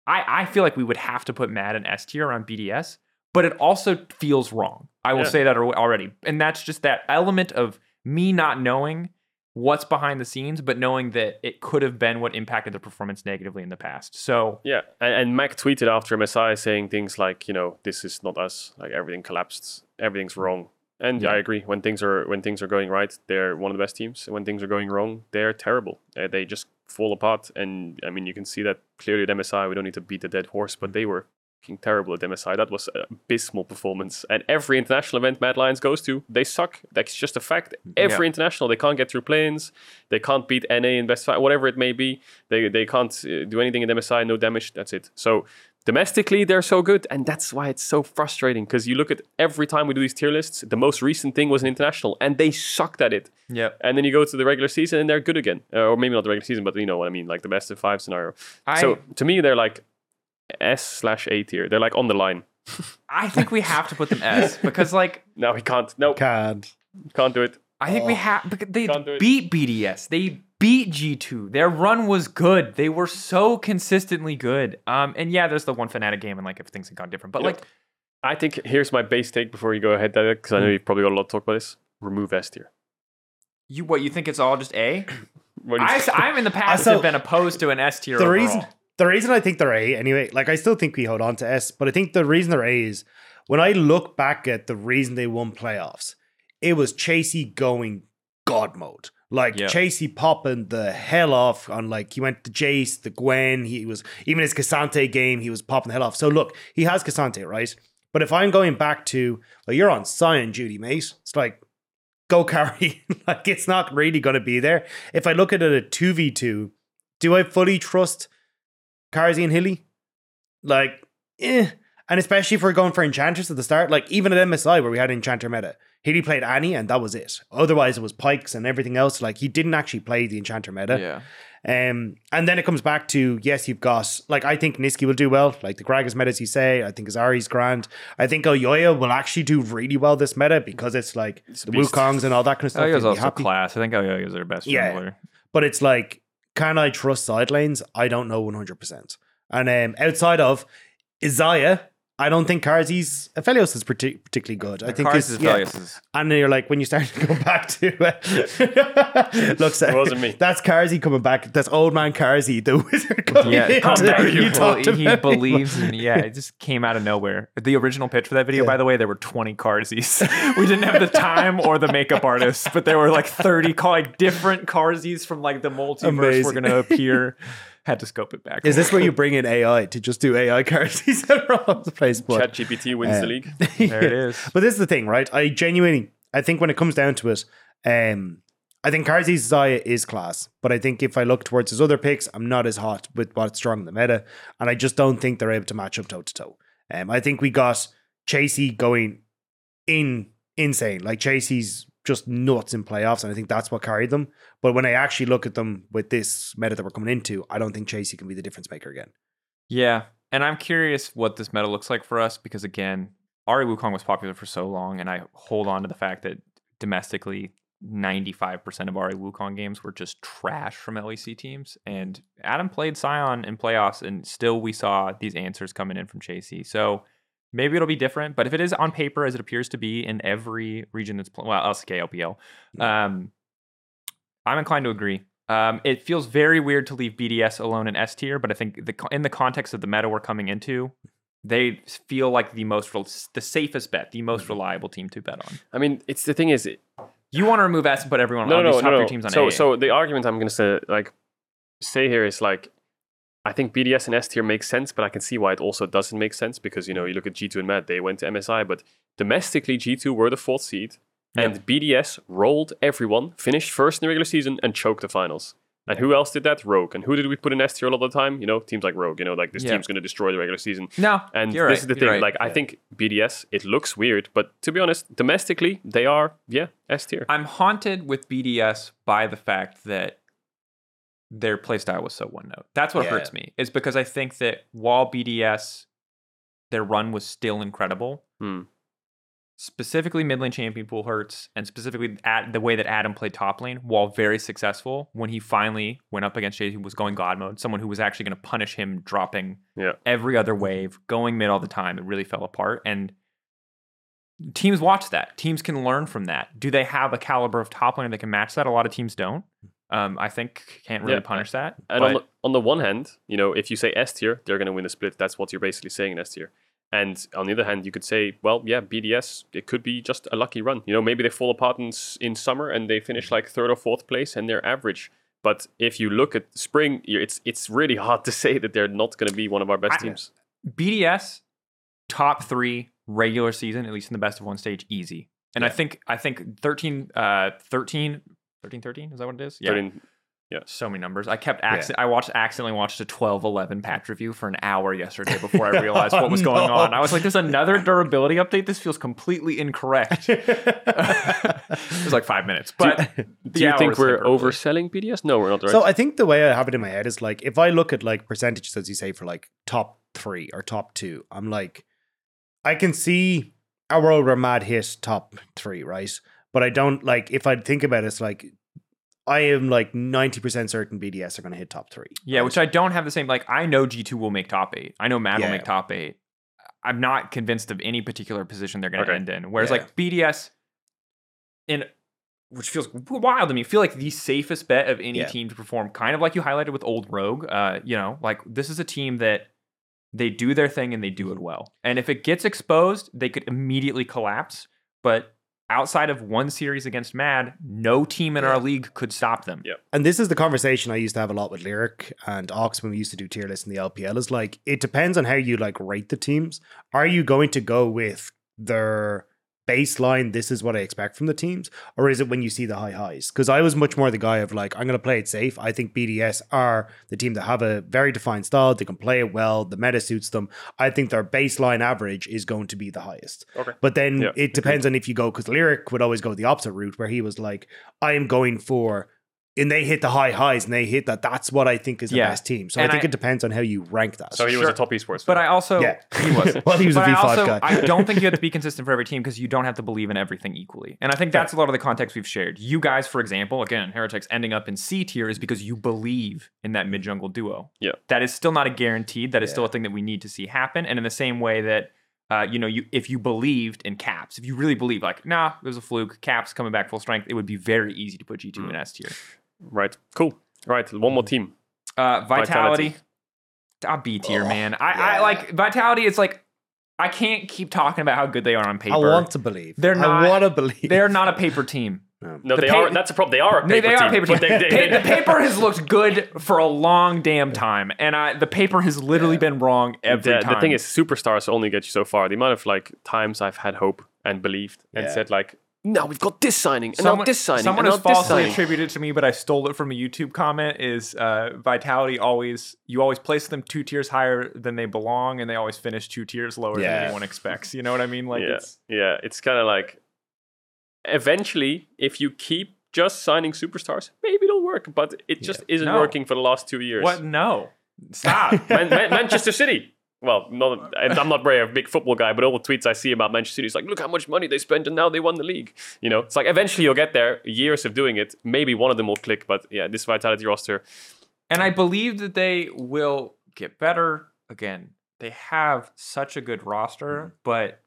I, I feel like we would have to put Matt in S tier on BDS, but it also feels wrong. I will Yeah. say that already. And that's just that element of me not knowing what's behind the scenes, but knowing that it could have been what impacted the performance negatively in the past. So Yeah, and, and Mac tweeted after MSI saying things like, you know, this is not us. Like everything collapsed. Everything's wrong. And Yeah. I agree. When things are when things are going right, they're one of the best teams. When things are going wrong, they're terrible. Uh, they just fall apart. And I mean, you can see that clearly at MSI. We don't need to beat the dead horse, but they were fucking terrible at MSI. That was an abysmal performance. And every international event Mad Lions goes to, they suck. That's just a fact. Every international, they can't get through planes. They can't beat NA in best five, whatever it may be. They they can't uh, do anything in MSI. No damage. That's it. So domestically they're so good and that's why it's so frustrating because you look at every time we do these tier lists the most recent thing was an international and they sucked at it. Yeah, and then you go to the regular season and they're good again. Uh, or maybe not the regular season but you know what i mean like the best of five scenario. I so to me they're like s slash a tier. They're like on the line. I think we have to put them S because like no we can't. No Can't. can't do it. I think we have because they Can't do it. beat BDS. They beat G2. Their run was good. They were so consistently good. Um, and yeah, there's the one Fnatic game and like if things had gone different. But Yeah. like i think here's my base take before you go ahead Dad, because i know you've probably got a lot to talk about this remove s tier you what you think it's all just A? What do you- I I'm in the past so- have been opposed to an S tier. the overall. reason the reason I think they're A anyway, like I still think we hold on to S, but I think the reason they're A is when I look back at the reason they won playoffs, it was Chasy going God mode. Like Yeah. Chasy popping the hell off on like he went to Jace, the Gwen, he was even his K'Sante game, he was popping the hell off. So look, he has K'Sante, right? But if I'm going back to well, you're on Sion duty, mate. It's like go carry. like it's not really gonna be there. If I look at it at 2v2, do I fully trust Carzzy and Hilly? Like, eh. And especially if we're going for Enchanters at the start, like even at MSI where we had Enchanter meta, Hilly played Annie and that was it. Otherwise, it was Pykes and everything else. Like he didn't actually play the Enchanter meta. Yeah. Um, and then it comes back to yes, you've got like I think Nisqy will do well, like the Gragas meta as you say. I think Azari's grand. I think Elyoya will actually do really well this meta because it's like a the beast. Wukongs and all that kind of stuff. You'll also happy. class. I think Oyo is their best Yeah. jungler. But it's like, can I trust side lanes? I don't know 100%. And um, outside of Xayah, I don't think Carzzy's Aphelios is partic- particularly good. I think Cars it's, is yeah. Velius is- And then you're like, when you start to go back to uh, look, so- It wasn't me. That's Carzzy coming back. That's old man Carzzy, the wizard. Coming Yeah, in. calm down. you He, talked he believes in yeah. It just came out of nowhere. The original pitch for that video, Yeah. by the way, there were twenty Carsies. we didn't have the time or the makeup artists, but there were like thirty, ca- like different Carsies from like the multiverse were going to appear. Had to scope it back. Is this where you bring in AI to just do AI Carzzy's that are all over the place? But chat gpt wins Uh, the league There it is. But this is the thing, right? I genuinely, I think when it comes down to it, um, I think Carzzy's Xayah is class. But I think if I look towards his other picks, I'm not as hot with what's strong in the meta. And I just don't think they're able to match up toe to toe. Um, I think we got Chasy going in insane. Like Chasy's just nuts in playoffs. And I think that's what carried them. But when I actually look at them with this meta that we're coming into, I don't think Chasy can be the difference maker again. Yeah, and I'm curious what this meta looks like for us because again, Ahri Wukong was popular for so long, and I hold on to the fact that domestically, 95% of Ahri Wukong games were just trash from LEC teams. And Adam played Sion in playoffs, and still we saw these answers coming in from Chasy. So maybe it'll be different, but if it is on paper as it appears to be in every region that's playing, well, LCK, LPL, um, I'm inclined to agree. Um, it feels very weird to leave BDS alone in S tier, but I think the in the context of the meta we're coming into, they feel like the most the safest bet, the most reliable team to bet on. i mean it's the thing is You want to remove S and put everyone no, on no, these top no. tier teams on so, A. so the argument I'm going to say, like, say here is like, I think BDS and S tier makes sense, but I can see why it also doesn't make sense because you know you look at G2 and Mad, they went to MSI, but domestically G2 were the fourth seed, and BDS rolled everyone, finished first in the regular season, and choked the finals. And who else did that? Rogue. And who did we put in S tier all the time? You know, teams like Rogue. You know, like this Yeah. team's going to destroy the regular season. No, And this right, is the you're thing. right. Like, I think BDS, it looks weird, but to be honest, domestically, they are, yeah, S tier. I'm haunted with BDS by the fact that their playstyle was so one note. That's what Yeah. hurts me. Is because I think that while BDS, their run was still incredible. Hmm. Specifically, mid lane champion pool hurts, and specifically at the way that Adam played top lane, while very successful, when he finally went up against Jay, who was going God mode, someone who was actually going to punish him, dropping Yeah. every other wave, going mid all the time, it really fell apart. And teams watch that. Teams can learn from that. Do they have a caliber of top laner that can match that? A lot of teams don't. Um, I think can't really Yeah. punish that. And on the, on the one hand, you know, if you say S tier, they're going to win the split. That's what you're basically saying in S tier. And on the other hand, you could say, well, yeah, BDS, it could be just a lucky run. You know, maybe they fall apart in, in summer and they finish like third or fourth place and they're average. But if you look at spring, it's it's really hard to say that they're not going to be one of our best I- teams. BDS top three regular season, at least in the best of one stage, easy. And I think I think 13, uh, 13, 13, 13, is that what it is? Yeah. They're in- So many numbers. I kept accident. I watched accidentally watched a 12 11 patch review for an hour yesterday before I realized what was oh, going no. on. I was like, "There's another durability update. This feels completely incorrect." it was like five minutes, but Do you think we're overselling BDS? No, we're not. Right? So I think the way I have it in my head is like if I look at like percentages as you say for like top three or top two, I'm like I can see a world where Mad hit top three, right? But I don't like if I think about it, it's like I am like 90% certain BDS are gonna hit top three. Yeah, which I don't have the same. Like, I know G2 will make top eight. I know Mad will make top eight. I'm not convinced of any particular position they're going to Okay. end in. Whereas, Yeah. like, BDS, in which feels wild to me, feel like the safest bet of any Yeah. team to perform, kind of like you highlighted with Old Rogue. Uh, you know, like this is a team that they do their thing and they do it well. And if it gets exposed, they could immediately collapse. But outside of one series against Mad, no team in Yeah. our league could stop them. Yeah. And this is the conversation I used to have a lot with Lyric and Ox when we used to do tier lists in the LPL. Is like it depends on how you like rate the teams. Are you going to go with their baseline? This is what I expect from the teams, or is it when you see the high highs? Because I was much more the guy of like I'm going to play it safe. I think BDS are the team that have a very defined style. They can play it well. The meta suits them. I think their baseline average is going to be the highest. Okay. But then Yeah. it depends on if you go because Lyric would always go the opposite route where he was like, I am going for and they hit the high highs and they hit that. That's what I think is the Yeah. best team. So And I think I- it depends on how you rank that. so he was Sure. a top esports. But. I also yeah, he was. well, he was a but V I five also guy. I don't think you have to be consistent for every team because you don't have to believe in everything equally. And I think that's a lot of the context we've shared. You guys, for example, again, Heretics ending up in C tier is because you believe in that mid jungle duo. Yeah. That is still not a guaranteed. That is still a thing that we need to see happen. And in the same way that uh, you know, you if you believed in Caps, if you really believe, like, nah, there's a fluke, Caps coming back full strength, it would be very easy to put G2 Mm. in S tier. Right, cool. Right, one more team. Uh, Vitality, Vitality. ah, B tier, Oh, man. I, I like Vitality. It's like I can't keep talking about how good they are on paper. I want to believe. They're not. I want to believe. They're not a paper team. No, The they pa- are. That's a problem. They are a They, paper they are a team. paper team. they- they- Pa- the paper has looked good for a long damn time, and I, the paper has literally been wrong every the, time. the thing is, superstars only get you so far. The amount of like times I've had hope and believed and Yeah. said like, now we've got this signing and now this signing someone and has now this falsely signing. attributed to me, but I stole it from a YouTube comment. Is uh, Vitality always you always place them two tiers higher than they belong, and they always finish two tiers lower than anyone expects. You know what I mean? Like yeah, it's yeah. It's kind of like, eventually, if you keep just signing superstars, maybe it'll work. But it just isn't No. working for the last two years. what? No, stop. Man- Man- Manchester City. Well, not, and I'm not very a big football guy, but all the tweets I see about Manchester City is like, look how much money they spent and now they won the league. You know, it's like eventually you'll get there. Years of doing it, maybe one of them will click. But yeah, this Vitality roster, And I believe that they will get better. Again, they have such a good roster, but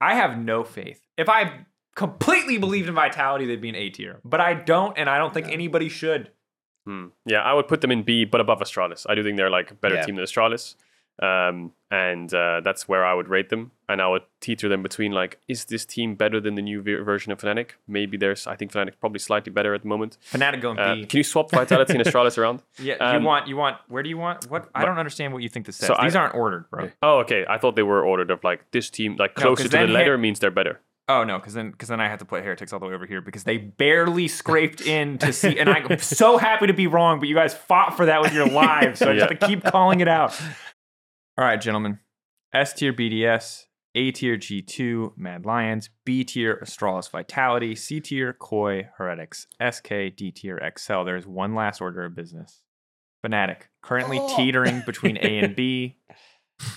I have no faith. If I completely believed in Vitality, they'd be an A tier. But I don't, and I don't think anybody should. hmm, yeah, I would put them in B, but above Astralis. I do think they're like a better Yeah. team than Astralis. Um, and uh, that's where I would rate them, and I would teeter them between like, is this team better than the new ver- version of Fnatic? Maybe there's, I think Fnatic probably slightly better at the moment. Fnatic going Uh, B. can you swap Vitality and Astralis around? Yeah, um, you want you want where do you want what? I don't understand what you think this says. So I- These aren't ordered, bro. Oh, okay. I thought they were ordered of like this team, like No, closer to the letter means they're better. Oh no, because then because then I have to put heretics all the way over here because they barely scraped in to see, and I'm so happy to be wrong, but you guys fought for that with your lives, so I just have to keep calling it out. All right, gentlemen. S tier BDS, A tier G2 Mad Lions, B tier Astralis Vitality, C tier Koi Heretics, SK D tier XL. There's one last order of business. Fnatic currently Oh. teetering between A and B.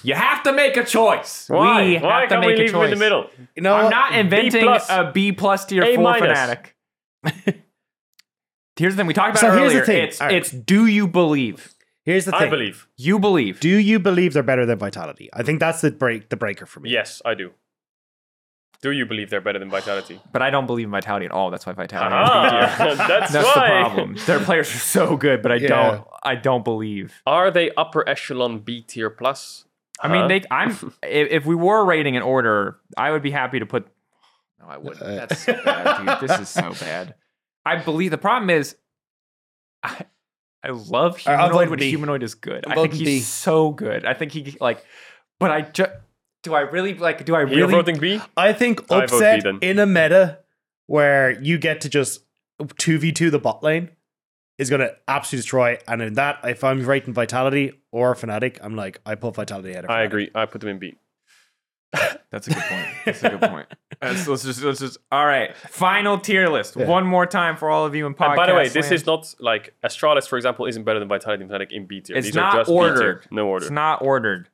You have to make a choice. Why? We Why have to can't make we a leave them in the middle? You know, I'm not inventing plus. a B plus tier A for minus. Fnatic. Here's the thing we talked about So it here's the earlier. thing. It's All right. it's do you believe? Here's the thing. I believe. You believe. Do you believe they're better than Vitality? I think that's the break, the breaker for me. Yes, I do. Do you believe they're better than Vitality? but I don't believe in Vitality at all. That's why Vitality. is Ah, B that's, That's why. the problem. Their players are so good, but I Yeah. don't. I don't believe. Are they upper echelon B tier plus? I mean, Huh? they. I'm. if, if we were rating in order, I would be happy to put. No, I wouldn't. Uh, That's so bad, dude. This is so bad. I believe the problem is, I, I love All right, I'll humanoid vote when B. humanoid is good. I think he's B. so good. I think he like, but I just do. I really like. Do I You're really? voting B? I think I vote B upset then. in a meta where you get to just 2v2 the bot lane is going to absolutely destroy. And in that, if I'm rating Vitality or Fnatic, I'm like, I put Vitality ahead of I agree. I put them in B. That's a good point. That's a good point. Let's, let's just let's just. All right. Final tier list. Yeah. One more time for all of you in podcast. And by the way, this land. is not like Astralis, for example, isn't better than Vitality and Fnatic in B tier. It's These not are just B tier. ordered. No order. It's not ordered.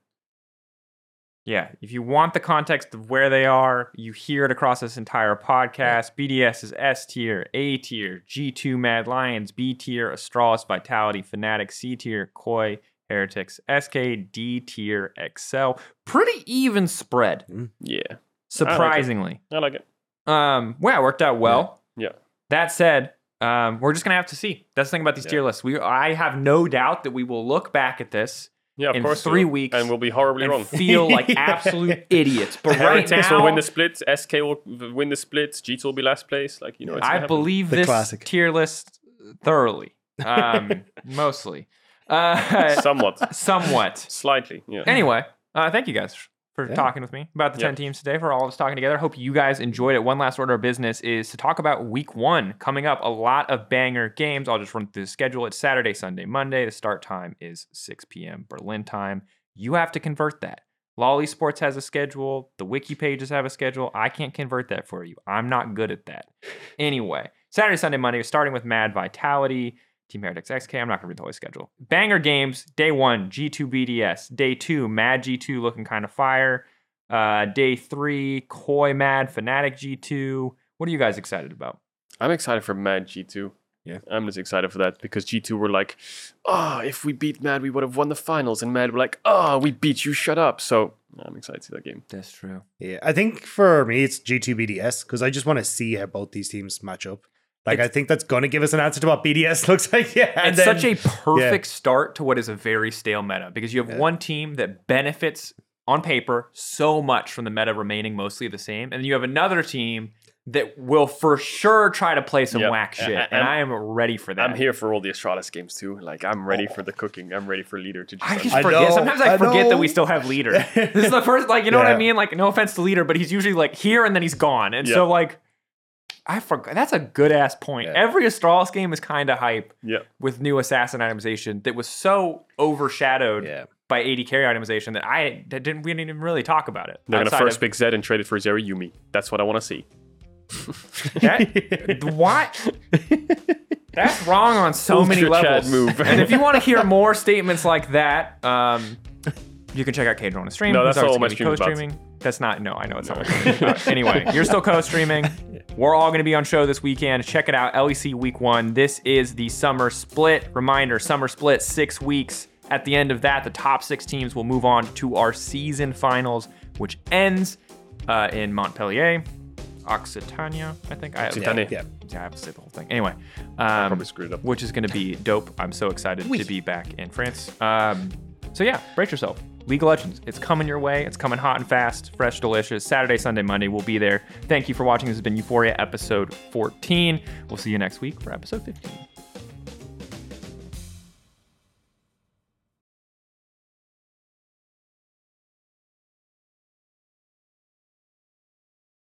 Yeah, if you want the context of where they are, you hear it across this entire podcast. BDS is S tier, A tier, G2 Mad Lions, B tier, Astralis Vitality, Fnatic, C tier, Koi, Heretics, SK, D tier, XL. Pretty even spread, yeah, surprisingly. I like it. Um, well, it worked out well. Yeah. That said, um, we're just gonna have to see. That's the thing about these Yeah. tier lists. We, I have no doubt that we will look back at this Yeah, of In course. we three weeks and we'll be horribly and wrong. feel like absolute idiots. But right Heretics now, will win the split. SK will win the split. G2 will be last place. Like you know, it's I gonna happen. believe this tier list thoroughly, um, mostly, uh, somewhat, somewhat. slightly. Yeah. Anyway, uh, thank you guys for Yeah. talking with me about the Yep. 10 teams today, for all of us talking together. Hope you guys enjoyed it. One last order of business is to talk about week one coming up. A lot of banger games. I'll just run through the schedule. It's Saturday, Sunday, Monday. The start time is 6 p.m. Berlin time. You have to convert that. LoL Esports has a schedule. The wiki pages have a schedule. I can't convert that for you. I'm not good at that. Anyway, Saturday, Sunday, Monday, starting with Mad Vitality, Team Heretics SK. I'm not going to read the whole schedule. Banger games. Day one, G2 BDS. Day two, Mad G2 looking kind of fire. Uh, day three, Koi Mad Fnatic G2. What are you guys excited about? I'm excited for Mad G2. Yeah. I'm just excited for that because G2 were like, oh, if we beat Mad, we would have won the finals. And Mad were like, oh, we beat you, shut up. So I'm excited to see that game. That's true. Yeah, I think for me it's G2 BDS because I just want to see how both these teams match up. Like It's- I think that's going to give us an answer to what BDS looks like. Yeah, and it's then- such a perfect start to what is a very stale meta because you have Yeah. one team that benefits on paper so much from the meta remaining mostly the same, and then you have another team that will for sure try to play some Yeah. whack shit, I- and I'm- I am ready for that. I'm here for all the Astralis games too. Like, I'm ready oh. for the cooking. I'm ready for LIDER to just. I just I forget. know, Sometimes I, I forget that we still have LIDER. this is the first, like, you know what I mean? Like, no offense to LIDER, but he's usually like here and then he's gone, and so like, I forgot. That's a good ass point. Yeah. Every Astralis game is kind of hype yeah. with new assassin itemization that was so overshadowed yeah. by AD carry itemization that I that didn't we didn't even really talk about it. They're going to first of- pick Zed and trade it for Zeri Yuumi. That's what I want to see. that, what? That's wrong on so many levels. move. and if you want to hear more statements like that, um, you can check out Cage on a stream. No, that's obviously my stream co-streaming. That's not. No, I know it's not. Stream is. Anyway, you're still co-streaming. We're all going to be on show this weekend. Check it out. LEC Week One. This is the summer split. Reminder: summer split six weeks. At the end of that, the top six teams will move on to our season finals, which ends uh, in Montpellier, Occitania. I think. I, Yeah. yeah, I have to say the whole thing. Anyway, um, Probably screwed up. which is going to be dope. I'm so excited Oui. to be back in France. Um, so yeah, brace yourself. League of Legends, it's coming your way. It's coming hot and fast, fresh, delicious. Saturday, Sunday, Monday, we'll be there. Thank you for watching. This has been EUphoria episode 14. We'll see you next week for episode 15.